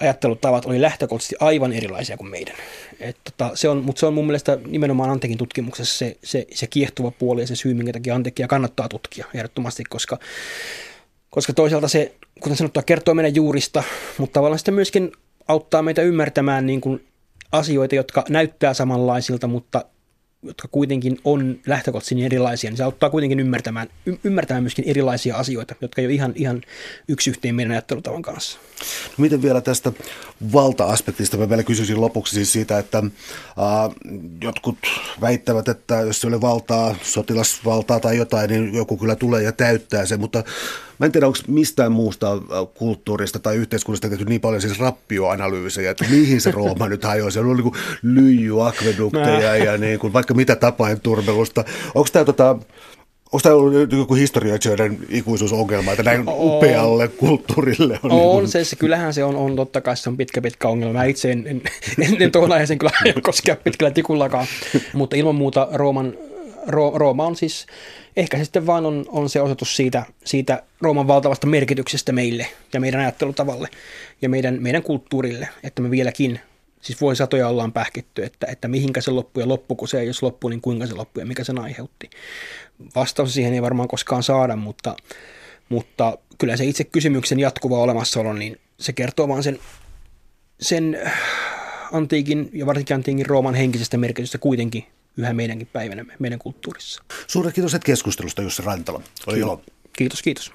ajattelutavat oli lähtökohtaisesti aivan erilaisia kuin meidän. Et tota, se on, mutta se on mun mielestä nimenomaan Antekin tutkimuksessa se, se, se kiehtova puoli ja se syy, minkä takia Antekia kannattaa tutkia ehdottomasti, koska, koska toisaalta se, kuten sanottua, kertoo meidän juurista, mutta tavallaan sitten myöskin auttaa meitä ymmärtämään niin kuin asioita, jotka näyttää samanlaisilta, mutta jotka kuitenkin on lähtökohtaisesti niin erilaisia, niin se auttaa kuitenkin ymmärtämään, ymmärtämään myöskin erilaisia asioita, jotka ei ole ihan, ihan yksi yhteen meidän ajattelutavan kanssa. No miten vielä tästä valta-aspektista mä vielä kysyisin lopuksi siis siitä, että äh, jotkut väittävät, että jos se oli valtaa, sotilasvaltaa tai jotain, niin joku kyllä tulee ja täyttää sen, mutta Mä en tiedä, onko mistään muusta kulttuurista tai yhteiskunnasta tehty niin paljon siis rappioanalyysejä, että mihin se Rooma nyt hajoaa. Se on niin lyijyakvedukteja ja niin kuin, vaikka mitä tapain turmelusta. Onko tämä tota, Onko tämä ollut joku historioitsijoiden ikuisuusongelma, että näin upealle kulttuurille on? On niin se, se, kyllähän se on, on totta kai se on pitkä pitkä ongelma. Mä itse en, en, en, en tuohon aiheeseen kyllä koskea pitkällä tikullakaan, mutta ilman muuta Rooman, Ro, Rooma on siis, ehkä se sitten vaan on, on se osoitus siitä, siitä Rooman valtavasta merkityksestä meille ja meidän ajattelutavalle ja meidän, meidän kulttuurille, että me vieläkin siis vuosisatoja ollaan pähkitty, että, että mihinkä se loppui ja loppuko se, jos loppui, niin kuinka se loppui ja mikä sen aiheutti. Vastaus siihen ei varmaan koskaan saada, mutta, mutta kyllä se itse kysymyksen jatkuva olemassaolo, niin se kertoo vaan sen, sen antiikin ja varsinkin antiikin Rooman henkisestä merkitystä kuitenkin yhä meidänkin päivänä, meidän kulttuurissa. Suuret kiitos keskustelusta Jussi Rantala. Oli ilo. Kiitos, kiitos.